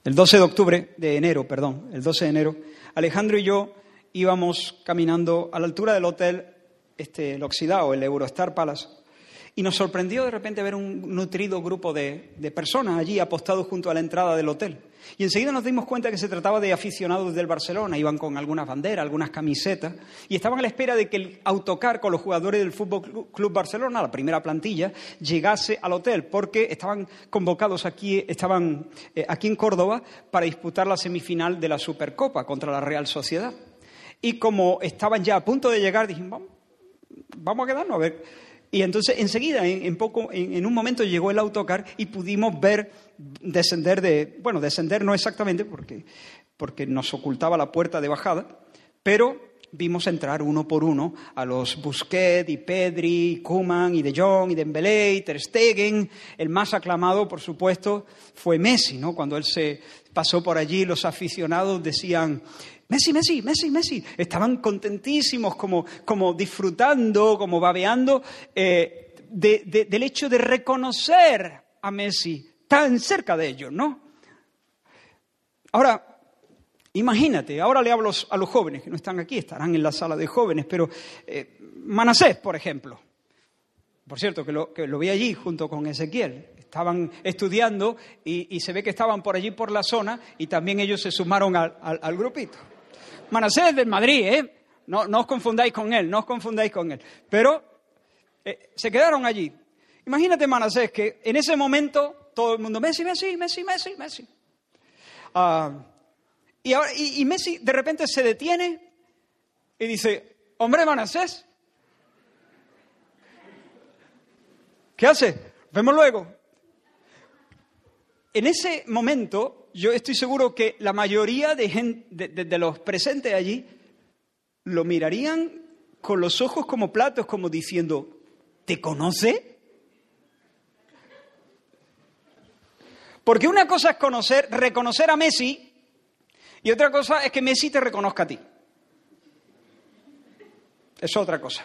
El 12 de octubre, de enero, perdón, el 12 de enero, Alejandro y yo íbamos caminando a la altura del hotel, este, el Oxidao, el Eurostar Palace, y nos sorprendió de repente ver un nutrido grupo de, personas allí apostados junto a la entrada del hotel. Y enseguida nos dimos cuenta que se trataba de aficionados del Barcelona, iban con algunas banderas, algunas camisetas, y estaban a la espera de que el autocar con los jugadores del Fútbol Club Barcelona, la primera plantilla, llegase al hotel, porque estaban convocados aquí, estaban eh, aquí en Córdoba para disputar la semifinal de la Supercopa contra la Real Sociedad. Y como estaban ya a punto de llegar, dijimos, vamos, vamos a quedarnos a ver y entonces enseguida, en, poco, en, un momento llegó el autocar y pudimos ver descender de, bueno, descender no exactamente porque, porque nos ocultaba la puerta de bajada, pero vimos entrar uno por uno a los Busquets y Pedri, y Kuman y De Jong y Dembélé y Ter Stegen. El más aclamado, por supuesto, fue Messi, ¿no? Cuando él se pasó por allí, los aficionados decían Messi, Messi, Messi, Messi. Estaban contentísimos, como, como disfrutando, como babeando eh, del hecho de reconocer a Messi tan cerca de ellos, ¿no? Ahora, imagínate, ahora le hablo a los jóvenes que no están aquí, estarán en la sala de jóvenes, pero eh, Manasés, por ejemplo. Por cierto, que lo, que lo vi allí junto con Ezequiel estaban estudiando y, se ve que estaban por allí por la zona y también ellos se sumaron al grupito. Manasés del Madrid, ¿eh? No, os confundáis con él, no os confundáis con él. Pero eh, se quedaron allí. Imagínate, Manasés, que en ese momento todo el mundo, Messi, Messi, Messi, Messi, Messi. Ah, y, ahora, y, Messi de repente se detiene y dice, hombre, Manasés, ¿qué hace? Vemos luego. En ese momento yo estoy seguro que la mayoría de, de, los presentes allí lo mirarían con los ojos como platos, como diciendo, ¿te conoce? Porque una cosa es conocer, reconocer a Messi y otra cosa es que Messi te reconozca a ti. Es otra cosa.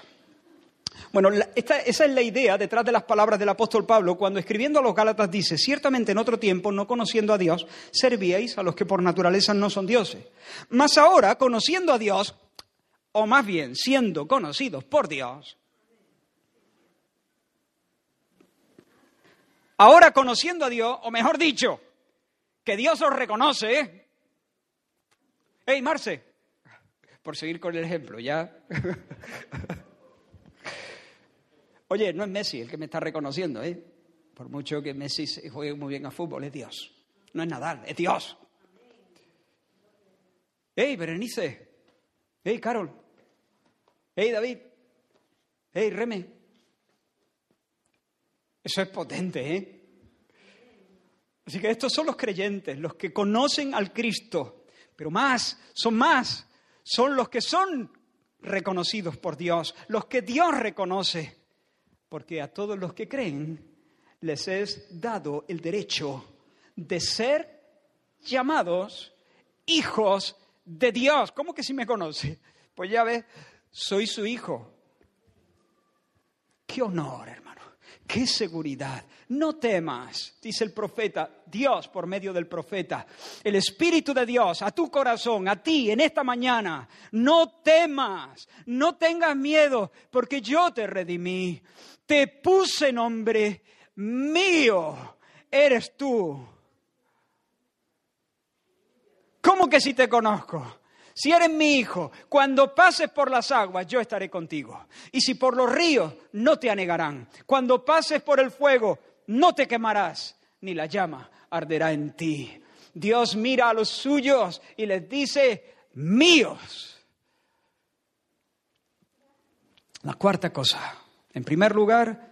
Bueno, esa es la idea detrás de las palabras del apóstol Pablo cuando escribiendo a los Gálatas dice, ciertamente en otro tiempo, no conociendo a Dios, servíais a los que por naturaleza no son dioses. Mas ahora, conociendo a Dios, o más bien siendo conocidos por Dios, ahora conociendo a Dios, o mejor dicho, que Dios os reconoce. ¡Ey, Marce! Por seguir con el ejemplo, ya. Oye, no es Messi el que me está reconociendo, ¿eh? Por mucho que Messi juegue muy bien a fútbol, es Dios. No es Nadal, es Dios. ¡Ey, Berenice! ¡Ey, Carol! ¡Ey, David! ¡Ey, Reme! Eso es potente, ¿eh? Así que estos son los creyentes, los que conocen al Cristo, pero más, son más, son los que son reconocidos por Dios, los que Dios reconoce, porque a todos los que creen les es dado el derecho de ser llamados hijos de Dios. ¿Cómo que si me conoce? Pues ya ves, soy su hijo. Qué honor, hermano. ¡Qué seguridad! No temas, dice el profeta, Dios por medio del profeta, el Espíritu de Dios a tu corazón, a ti en esta mañana. No temas, no tengas miedo, porque yo te redimí. Te puse nombre mío, eres tú. ¿Cómo que si te conozco? Si eres mi hijo, cuando pases por las aguas, yo estaré contigo. Y si por los ríos, no te anegarán. Cuando pases por el fuego, no te quemarás, ni la llama arderá en ti. Dios mira a los suyos y les dice, míos. La cuarta cosa, en primer lugar,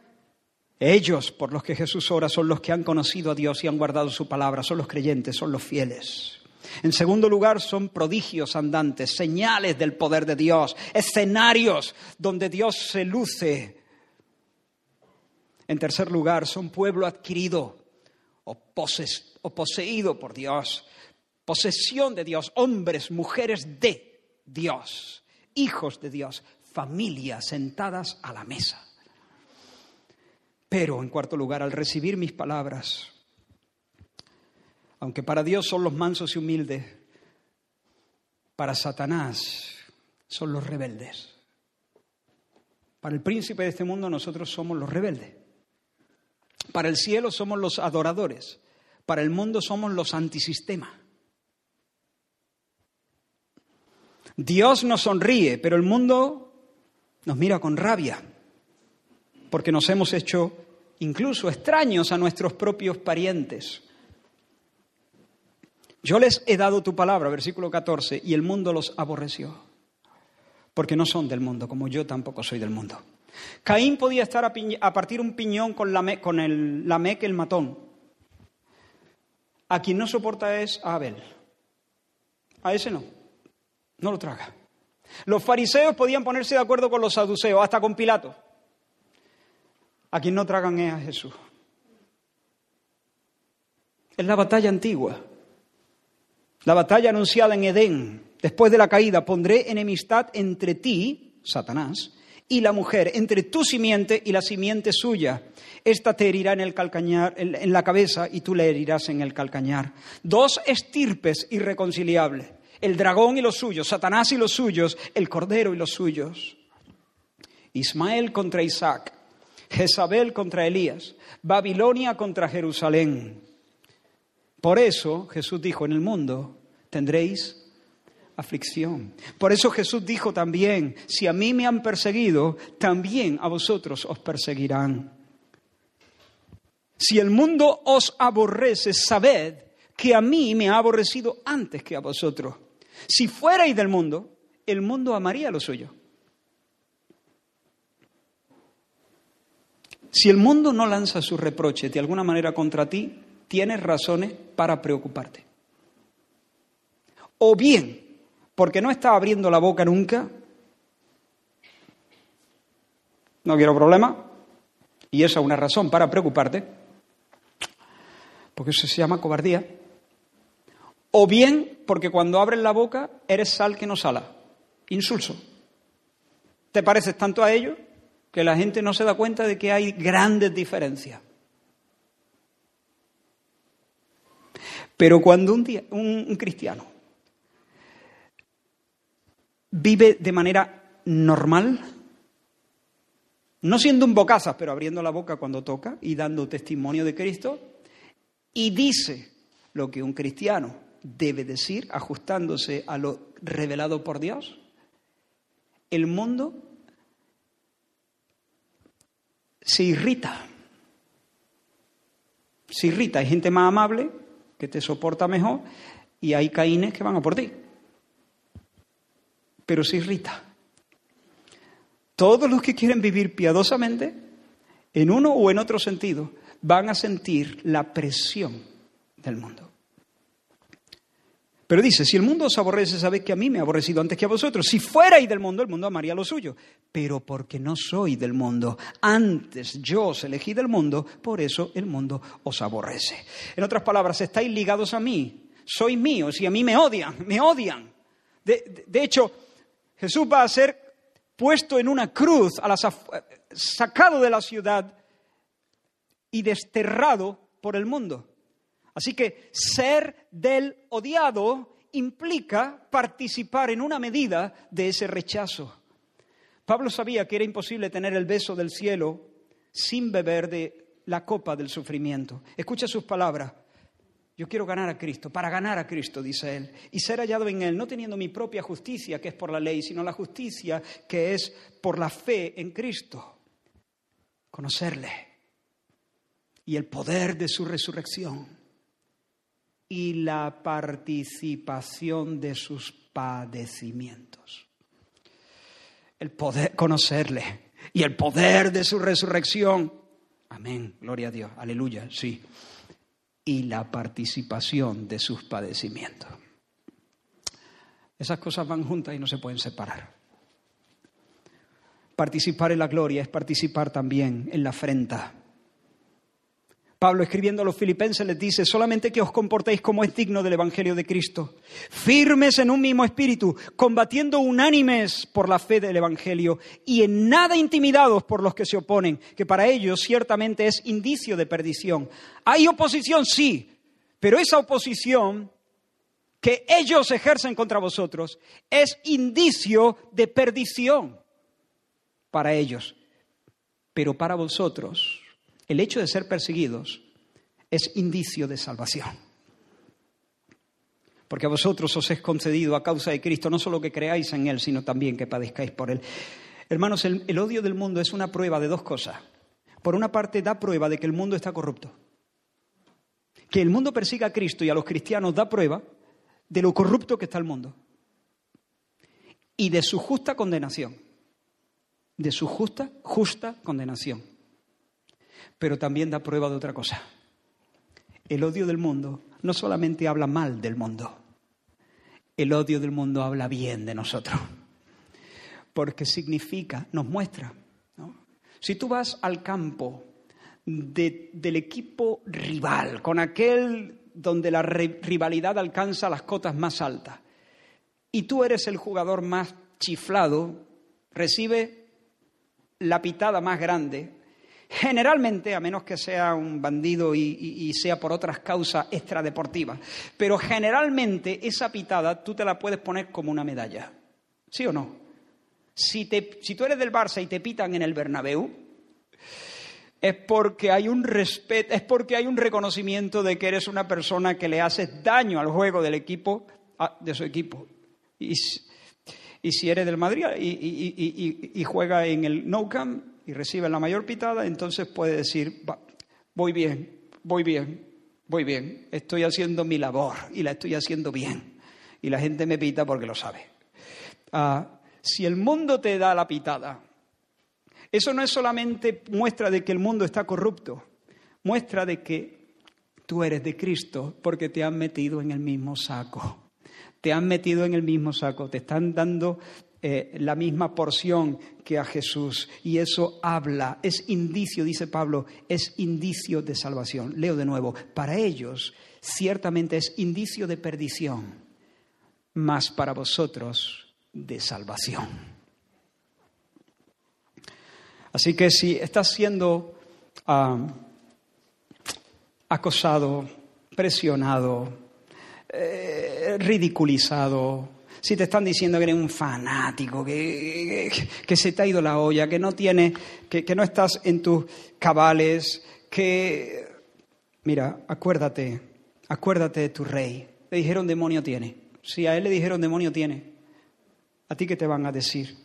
ellos por los que Jesús ora son los que han conocido a Dios y han guardado su palabra, son los creyentes, son los fieles. En segundo lugar, son prodigios andantes, señales del poder de Dios, escenarios donde Dios se luce. En tercer lugar, son pueblo adquirido o, poseído por Dios, posesión de Dios, hombres, mujeres de Dios, hijos de Dios, familias sentadas a la mesa. Pero, en cuarto lugar, al recibir mis palabras, aunque para Dios son los mansos y humildes, para Satanás son los rebeldes. Para el príncipe de este mundo nosotros somos los rebeldes. Para el cielo somos los adoradores. Para el mundo somos los antisistemas. Dios nos sonríe, pero el mundo nos mira con rabia, porque nos hemos hecho incluso extraños a nuestros propios parientes. Yo les he dado tu palabra, versículo 14, y el mundo los aborreció, porque no son del mundo, como yo tampoco soy del mundo. Caín podía estar a, partir un piñón con, la con el el matón. A quien no soporta es a Abel. A ese no, no lo traga. Los fariseos podían ponerse de acuerdo con los saduceos, hasta con Pilato. A quien no tragan es a Jesús. Es la batalla antigua. La batalla anunciada en Edén, después de la caída, pondré enemistad entre ti, Satanás, y la mujer, entre tu simiente y la simiente suya. Esta te herirá en el calcañar, en la cabeza, y tú le herirás en el calcañar. Dos estirpes irreconciliables, el dragón y los suyos, Satanás y los suyos, el cordero y los suyos. Ismael contra Isaac, Jezabel contra Elías, Babilonia contra Jerusalén. Por eso Jesús dijo, en el mundo tendréis aflicción. Por eso Jesús dijo también, si a mí me han perseguido, también a vosotros os perseguirán. Si el mundo os aborrece, sabed que a mí me ha aborrecido antes que a vosotros. Si fuerais del mundo, el mundo amaría lo suyo. Si el mundo no lanza su reproche de alguna manera contra ti, tienes razones para preocuparte. O bien, porque no está abriendo la boca nunca, no quiero problema, y esa es una razón para preocuparte, porque eso se llama cobardía. O bien, porque cuando abres la boca eres sal que no sala, insulso. Te pareces tanto a ellos que la gente no se da cuenta de que hay grandes diferencias. Pero cuando un, día, un, cristiano vive de manera normal, no siendo un bocazas, pero abriendo la boca cuando toca y dando testimonio de Cristo, y dice lo que un cristiano debe decir, ajustándose a lo revelado por Dios, el mundo se irrita. Se irrita. Hay gente más amable que te soporta mejor y hay caínes que van a por ti. Pero se irrita. Todos los que quieren vivir piadosamente, en uno o en otro sentido, van a sentir la presión del mundo. Pero dice, si el mundo os aborrece, sabéis que a mí me ha aborrecido antes que a vosotros. Si fuerais del mundo, el mundo amaría lo suyo. Pero porque no soy del mundo, antes yo os elegí del mundo, por eso el mundo os aborrece. En otras palabras, estáis ligados a mí, sois míos y a mí me odian, me odian. De, de hecho, Jesús va a ser puesto en una cruz, a sacado de la ciudad y desterrado por el mundo. Así que ser del odiado implica participar en una medida de ese rechazo. Pablo sabía que era imposible tener el beso del cielo sin beber de la copa del sufrimiento. Escucha sus palabras. Yo quiero ganar a Cristo, para ganar a Cristo, dice él, y ser hallado en Él, no teniendo mi propia justicia, que es por la ley, sino la justicia que es por la fe en Cristo. Conocerle y el poder de su resurrección y la participación de sus padecimientos. El poder, conocerle y el poder de su resurrección. Amén, gloria a Dios, aleluya, sí y la participación de sus padecimientos. Esas cosas van juntas y no se pueden separar. Participar en la gloria es participar también en la afrenta. Pablo escribiendo a los filipenses les dice, solamente que os comportéis como es digno del Evangelio de Cristo, firmes en un mismo espíritu, combatiendo unánimes por la fe del Evangelio y en nada intimidados por los que se oponen, que para ellos ciertamente es indicio de perdición. Hay oposición, sí, pero esa oposición que ellos ejercen contra vosotros es indicio de perdición para ellos, pero para vosotros el hecho de ser perseguidos es indicio de salvación. Porque a vosotros os es concedido a causa de Cristo no solo que creáis en Él, sino también que padezcáis por Él. Hermanos, el, el odio del mundo es una prueba de dos cosas. Por una parte, da prueba de que el mundo está corrupto. Que el mundo persiga a Cristo y a los cristianos da prueba de lo corrupto que está el mundo. Y de su justa condenación. De su justa, justa condenación pero también da prueba de otra cosa. El odio del mundo no solamente habla mal del mundo, el odio del mundo habla bien de nosotros, porque significa, nos muestra. Si tú vas al campo del equipo rival, con aquel donde la rivalidad alcanza las cotas más altas, y tú eres el jugador más chiflado, recibe la pitada más grande, Generalmente, a menos que sea un bandido y, sea por otras causas extradeportivas, pero generalmente esa pitada tú te la puedes poner como una medalla. ¿Sí o no? Si, si tú eres del Barça y te pitan en el Bernabéu, es porque hay un respeto, es porque hay un reconocimiento de que eres una persona que le haces daño al juego del equipo, de su equipo. Y, si eres del Madrid y, juega en el Nou Camp, y recibe la mayor pitada, entonces puede decir, voy bien, voy bien, voy bien, estoy haciendo mi labor y la estoy haciendo bien. Y la gente me pita porque lo sabe. Ah, si el mundo te da la pitada, eso no es solamente muestra de que el mundo está corrupto, muestra de que tú eres de Cristo porque te han metido en el mismo saco. Te han metido en el mismo saco, te están dando eh, la misma porción que a Jesús. Y eso habla, es indicio, dice Pablo, es indicio de salvación. Leo de nuevo, para ellos ciertamente es indicio de perdición, mas para vosotros de salvación. Así que si estás siendo ah, acosado, presionado, eh, ridiculizado, si te están diciendo que eres un fanático, que, que, se te ha ido la olla, que no tienes, que, que no estás en tus cabales, que mira, acuérdate, acuérdate de tu rey. Le dijeron demonio tiene. Si a él le dijeron demonio tiene, ¿a ti qué te van a decir?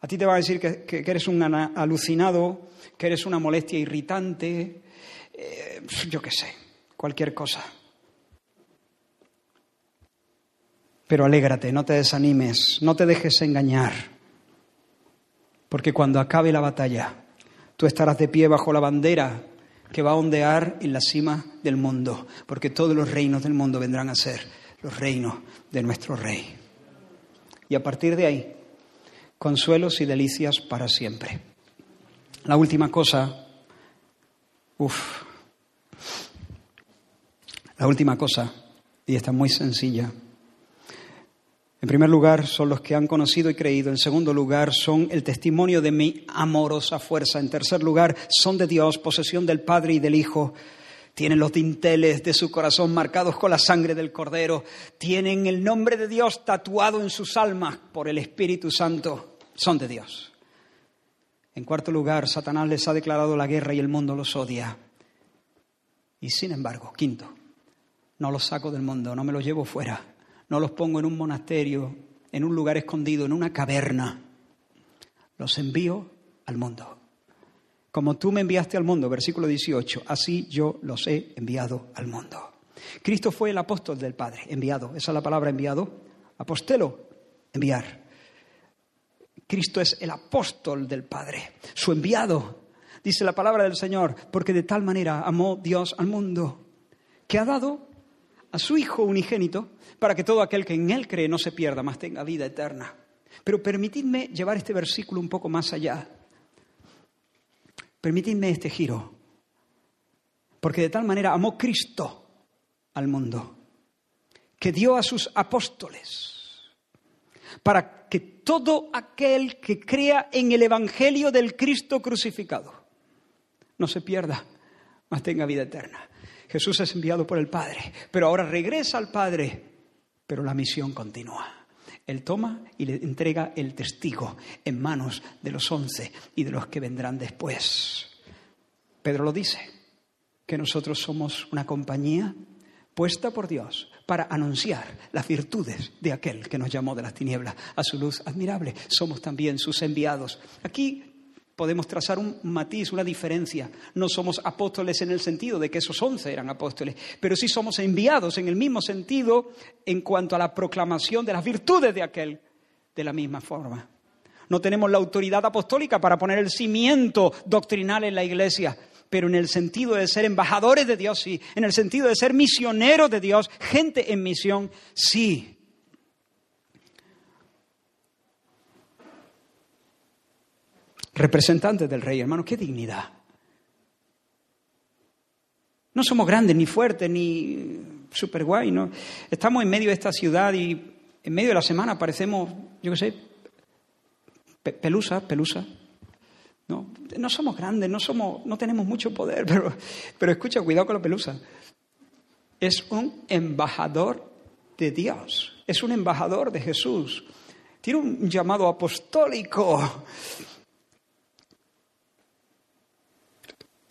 A ti te van a decir que, eres un alucinado, que eres una molestia irritante, eh, yo qué sé, cualquier cosa. Pero alégrate, no te desanimes, no te dejes engañar, porque cuando acabe la batalla, tú estarás de pie bajo la bandera que va a ondear en la cima del mundo, porque todos los reinos del mundo vendrán a ser los reinos de nuestro Rey. Y a partir de ahí, consuelos y delicias para siempre. La última cosa, uff, la última cosa, y está muy sencilla, en primer lugar, son los que han conocido y creído. En segundo lugar, son el testimonio de mi amorosa fuerza. En tercer lugar, son de Dios, posesión del Padre y del Hijo. Tienen los dinteles de su corazón marcados con la sangre del Cordero. Tienen el nombre de Dios tatuado en sus almas por el Espíritu Santo. Son de Dios. En cuarto lugar, Satanás les ha declarado la guerra y el mundo los odia. Y sin embargo, quinto, no los saco del mundo, no me los llevo fuera no los pongo en un monasterio, en un lugar escondido, en una caverna. Los envío al mundo. Como tú me enviaste al mundo, versículo 18, así yo los he enviado al mundo. Cristo fue el apóstol del Padre, enviado. Esa es la palabra enviado. Apostelo, enviar. Cristo es el apóstol del Padre, su enviado. Dice la palabra del Señor, porque de tal manera amó Dios al mundo, que ha dado a su Hijo unigénito para que todo aquel que en Él cree no se pierda, mas tenga vida eterna. Pero permitidme llevar este versículo un poco más allá. Permitidme este giro. Porque de tal manera amó Cristo al mundo, que dio a sus apóstoles, para que todo aquel que crea en el Evangelio del Cristo crucificado no se pierda, mas tenga vida eterna. Jesús es enviado por el Padre, pero ahora regresa al Padre, pero la misión continúa. Él toma y le entrega el testigo en manos de los once y de los que vendrán después. Pedro lo dice, que nosotros somos una compañía puesta por Dios para anunciar las virtudes de aquel que nos llamó de las tinieblas a su luz admirable. Somos también sus enviados. Aquí podemos trazar un matiz, una diferencia. No somos apóstoles en el sentido de que esos once eran apóstoles, pero sí somos enviados en el mismo sentido en cuanto a la proclamación de las virtudes de aquel, de la misma forma. No tenemos la autoridad apostólica para poner el cimiento doctrinal en la iglesia, pero en el sentido de ser embajadores de Dios, sí. En el sentido de ser misioneros de Dios, gente en misión, sí. Representantes del rey, hermano, qué dignidad. No somos grandes, ni fuertes, ni super guay, ¿no? Estamos en medio de esta ciudad y en medio de la semana parecemos, yo qué sé, pelusa, pelusa. No, no somos grandes, no, somos, no tenemos mucho poder, pero, pero escucha, cuidado con la pelusa. Es un embajador de Dios, es un embajador de Jesús. Tiene un llamado apostólico.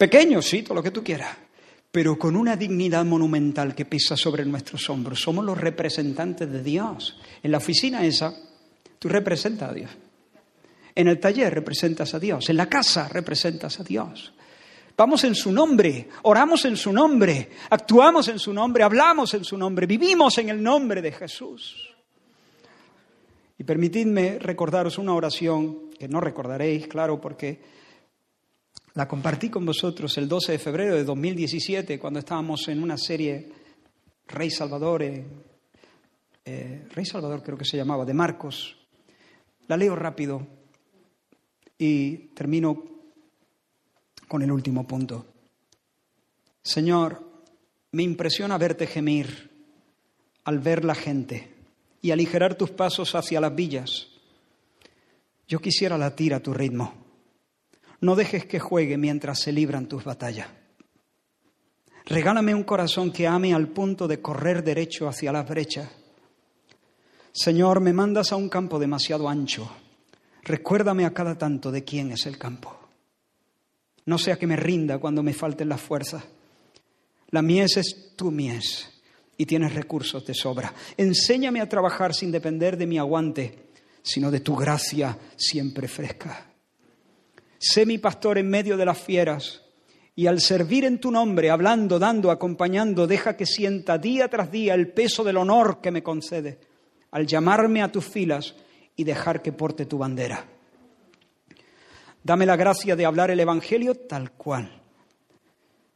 Pequeño, sí, todo lo que tú quieras, pero con una dignidad monumental que pisa sobre nuestros hombros. Somos los representantes de Dios. En la oficina esa, tú representas a Dios. En el taller representas a Dios. En la casa representas a Dios. Vamos en su nombre, oramos en su nombre, actuamos en su nombre, hablamos en su nombre, vivimos en el nombre de Jesús. Y permitidme recordaros una oración que no recordaréis, claro, porque la compartí con vosotros el 12 de febrero de 2017 cuando estábamos en una serie Rey Salvador, eh, eh, Rey Salvador creo que se llamaba, de Marcos. La leo rápido y termino con el último punto. Señor, me impresiona verte gemir al ver la gente y aligerar tus pasos hacia las villas. Yo quisiera latir a tu ritmo no dejes que juegue mientras se libran tus batallas. Regálame un corazón que ame al punto de correr derecho hacia las brechas. Señor, me mandas a un campo demasiado ancho. Recuérdame a cada tanto de quién es el campo. No sea que me rinda cuando me falten las fuerzas. La mies es tu mies y tienes recursos de sobra. Enséñame a trabajar sin depender de mi aguante, sino de tu gracia siempre fresca. Sé mi pastor en medio de las fieras y al servir en tu nombre, hablando, dando, acompañando, deja que sienta día tras día el peso del honor que me concede, al llamarme a tus filas y dejar que porte tu bandera. Dame la gracia de hablar el Evangelio tal cual,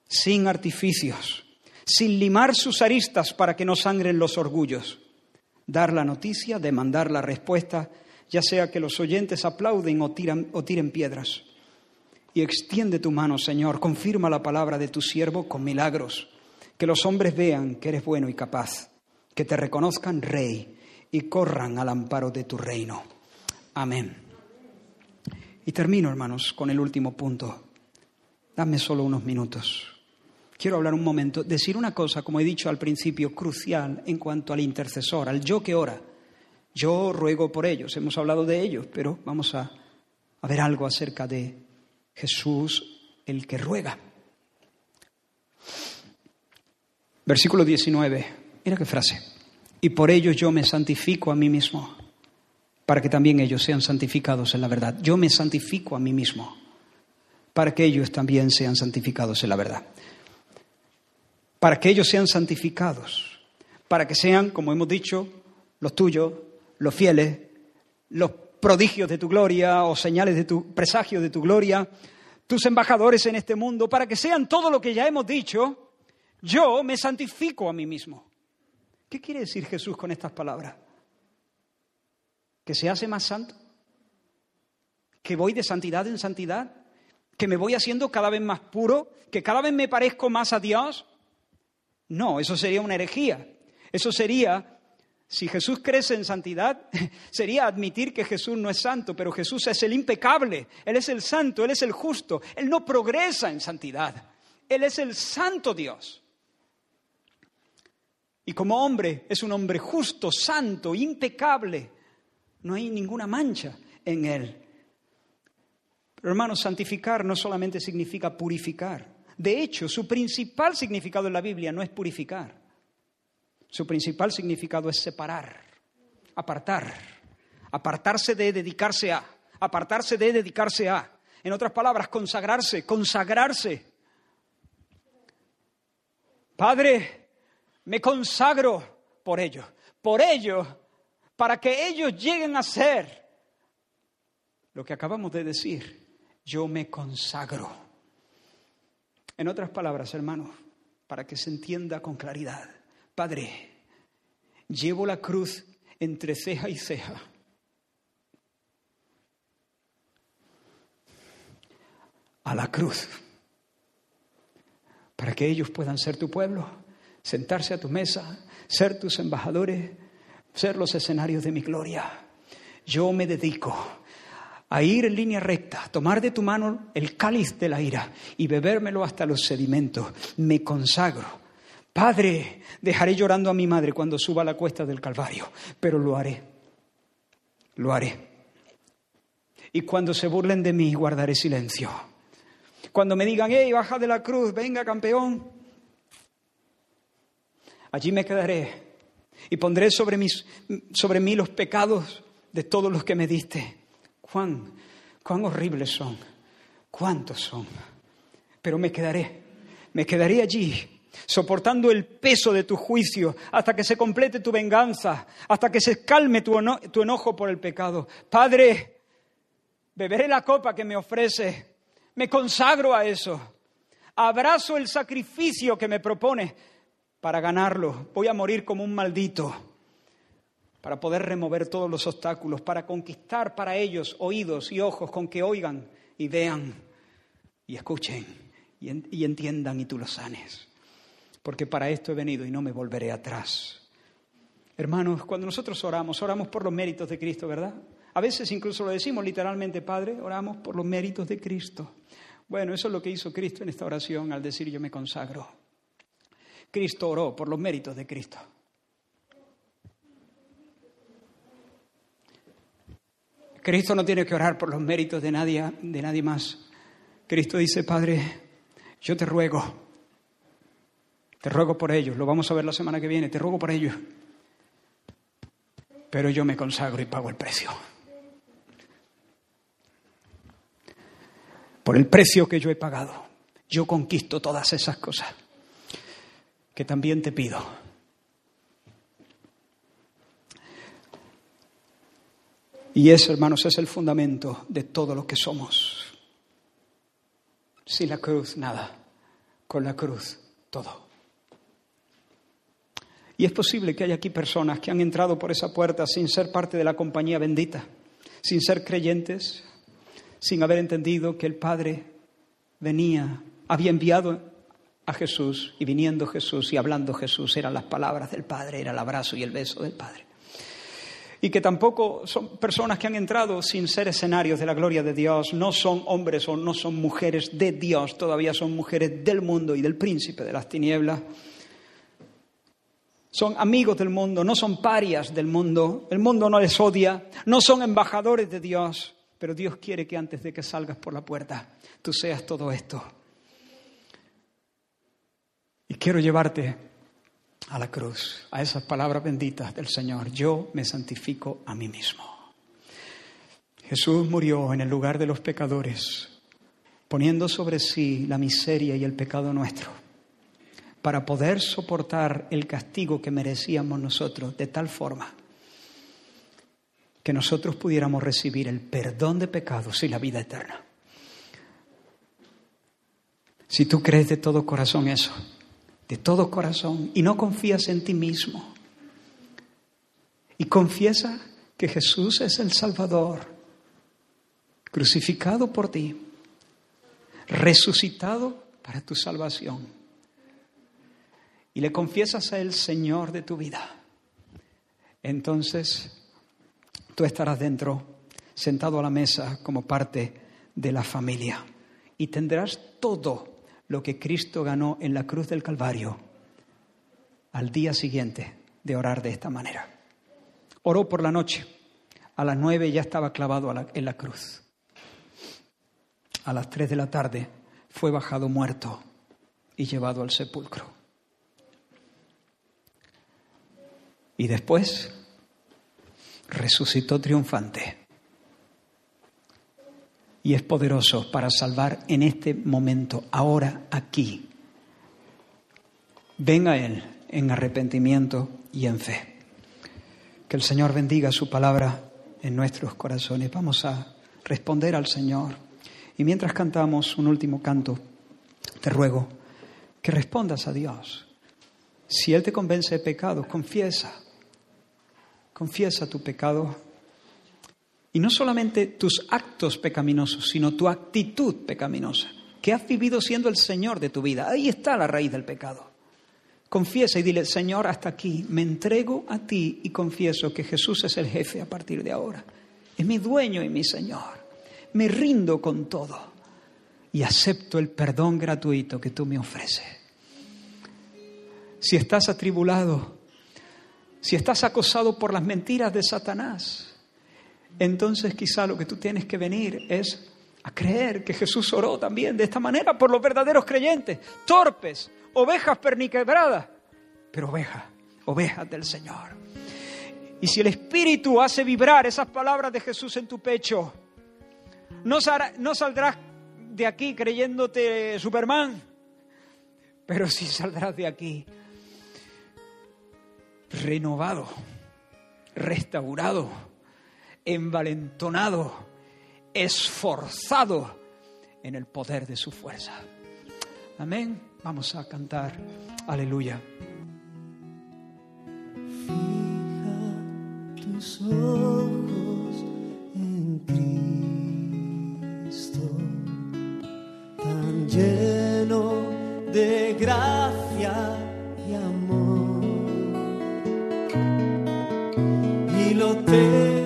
sin artificios, sin limar sus aristas para que no sangren los orgullos. Dar la noticia, demandar la respuesta, ya sea que los oyentes aplauden o, tiran, o tiren piedras y extiende tu mano, Señor, confirma la palabra de tu siervo con milagros, que los hombres vean que eres bueno y capaz, que te reconozcan rey y corran al amparo de tu reino. Amén. Y termino, hermanos, con el último punto. Dame solo unos minutos. Quiero hablar un momento, decir una cosa, como he dicho al principio, crucial en cuanto al intercesor, al yo que ora. Yo ruego por ellos, hemos hablado de ellos, pero vamos a, a ver algo acerca de Jesús el que ruega. Versículo 19, mira qué frase. Y por ello yo me santifico a mí mismo, para que también ellos sean santificados en la verdad. Yo me santifico a mí mismo, para que ellos también sean santificados en la verdad. Para que ellos sean santificados, para que sean, como hemos dicho, los tuyos, los fieles, los prodigios de tu gloria o señales de tu presagio de tu gloria, tus embajadores en este mundo, para que sean todo lo que ya hemos dicho, yo me santifico a mí mismo. ¿Qué quiere decir Jesús con estas palabras? ¿Que se hace más santo? ¿Que voy de santidad en santidad? ¿Que me voy haciendo cada vez más puro? ¿Que cada vez me parezco más a Dios? No, eso sería una herejía. Eso sería si Jesús crece en santidad, sería admitir que Jesús no es santo, pero Jesús es el impecable, Él es el santo, Él es el justo, Él no progresa en santidad, Él es el santo Dios. Y como hombre es un hombre justo, santo, impecable, no hay ninguna mancha en Él. Pero hermanos, santificar no solamente significa purificar. De hecho, su principal significado en la Biblia no es purificar. Su principal significado es separar, apartar, apartarse de dedicarse a, apartarse de dedicarse a. En otras palabras, consagrarse, consagrarse. Padre, me consagro por ellos, por ellos, para que ellos lleguen a ser lo que acabamos de decir. Yo me consagro. En otras palabras, hermanos, para que se entienda con claridad. Padre, llevo la cruz entre ceja y ceja. A la cruz. Para que ellos puedan ser tu pueblo, sentarse a tu mesa, ser tus embajadores, ser los escenarios de mi gloria. Yo me dedico a ir en línea recta, tomar de tu mano el cáliz de la ira y bebérmelo hasta los sedimentos. Me consagro Padre, dejaré llorando a mi madre cuando suba la cuesta del Calvario, pero lo haré, lo haré. Y cuando se burlen de mí, guardaré silencio. Cuando me digan, hey, baja de la cruz, venga, campeón, allí me quedaré y pondré sobre, mis, sobre mí los pecados de todos los que me diste. Cuán, cuán horribles son, cuántos son. Pero me quedaré, me quedaré allí soportando el peso de tu juicio hasta que se complete tu venganza, hasta que se calme tu, enojo por el pecado. Padre, beberé la copa que me ofrece, me consagro a eso, abrazo el sacrificio que me propone para ganarlo. Voy a morir como un maldito para poder remover todos los obstáculos, para conquistar para ellos oídos y ojos con que oigan y vean y escuchen y, entiendan y tú los sanes porque para esto he venido y no me volveré atrás. Hermanos, cuando nosotros oramos, oramos por los méritos de Cristo, ¿verdad? A veces incluso lo decimos literalmente, Padre, oramos por los méritos de Cristo. Bueno, eso es lo que hizo Cristo en esta oración al decir yo me consagro. Cristo oró por los méritos de Cristo. Cristo no tiene que orar por los méritos de nadie, de nadie más. Cristo dice, Padre, yo te ruego, te ruego por ellos, lo vamos a ver la semana que viene, te ruego por ellos, pero yo me consagro y pago el precio. Por el precio que yo he pagado, yo conquisto todas esas cosas que también te pido. Y eso, hermanos, es el fundamento de todo lo que somos. Sin la cruz, nada. Con la cruz, todo. Y es posible que haya aquí personas que han entrado por esa puerta sin ser parte de la compañía bendita, sin ser creyentes, sin haber entendido que el Padre venía, había enviado a Jesús y viniendo Jesús y hablando Jesús eran las palabras del Padre, era el abrazo y el beso del Padre. Y que tampoco son personas que han entrado sin ser escenarios de la gloria de Dios, no son hombres o no son mujeres de Dios, todavía son mujeres del mundo y del príncipe de las tinieblas. Son amigos del mundo, no son parias del mundo, el mundo no les odia, no son embajadores de Dios, pero Dios quiere que antes de que salgas por la puerta tú seas todo esto y quiero llevarte a la cruz, a esas palabras benditas del Señor. Yo me santifico a mí mismo. Jesús murió en el lugar de los pecadores, poniendo sobre sí la miseria y el pecado nuestro, para poder soportar el castigo que merecíamos nosotros de tal forma que nosotros pudiéramos recibir el perdón de pecados y la vida eterna. Si tú crees de todo corazón eso, de todo corazón y no confías en ti mismo. Y confiesa que Jesús es el Salvador, crucificado por ti, resucitado para tu salvación. Y le confiesas a Él Señor de tu vida. Entonces tú estarás dentro, sentado a la mesa como parte de la familia. Y tendrás todo lo que Cristo ganó en la cruz del Calvario al día siguiente de orar de esta manera. Oró por la noche. A las nueve ya estaba clavado en la cruz. A las tres de la tarde fue bajado muerto y llevado al sepulcro. Y después resucitó triunfante y es poderoso para salvar en este momento, ahora, aquí. Ven a Él en arrepentimiento y en fe. Que el Señor bendiga su palabra en nuestros corazones. Vamos a responder al Señor. Y mientras cantamos un último canto, te ruego que respondas a Dios. Si Él te convence de pecado, confiesa. Confiesa tu pecado y no solamente tus actos pecaminosos, sino tu actitud pecaminosa, que has vivido siendo el Señor de tu vida. Ahí está la raíz del pecado. Confiesa y dile, Señor, hasta aquí, me entrego a ti y confieso que Jesús es el jefe a partir de ahora. Es mi dueño y mi Señor. Me rindo con todo y acepto el perdón gratuito que tú me ofreces. Si estás atribulado, si estás acosado por las mentiras de Satanás, entonces quizá lo que tú tienes que venir es a creer que Jesús oró también de esta manera por los verdaderos creyentes, torpes, ovejas perniquebradas, pero ovejas, ovejas del Señor. Y si el Espíritu hace vibrar esas palabras de Jesús en tu pecho, no, saldrás de aquí creyéndote Superman, pero sí saldrás de aquí renovado, restaurado envalentonado, esforzado en el poder de su fuerza. Amén. Vamos a cantar. Aleluya. Fija tus ojos en Cristo, tan lleno de gracia Y lo te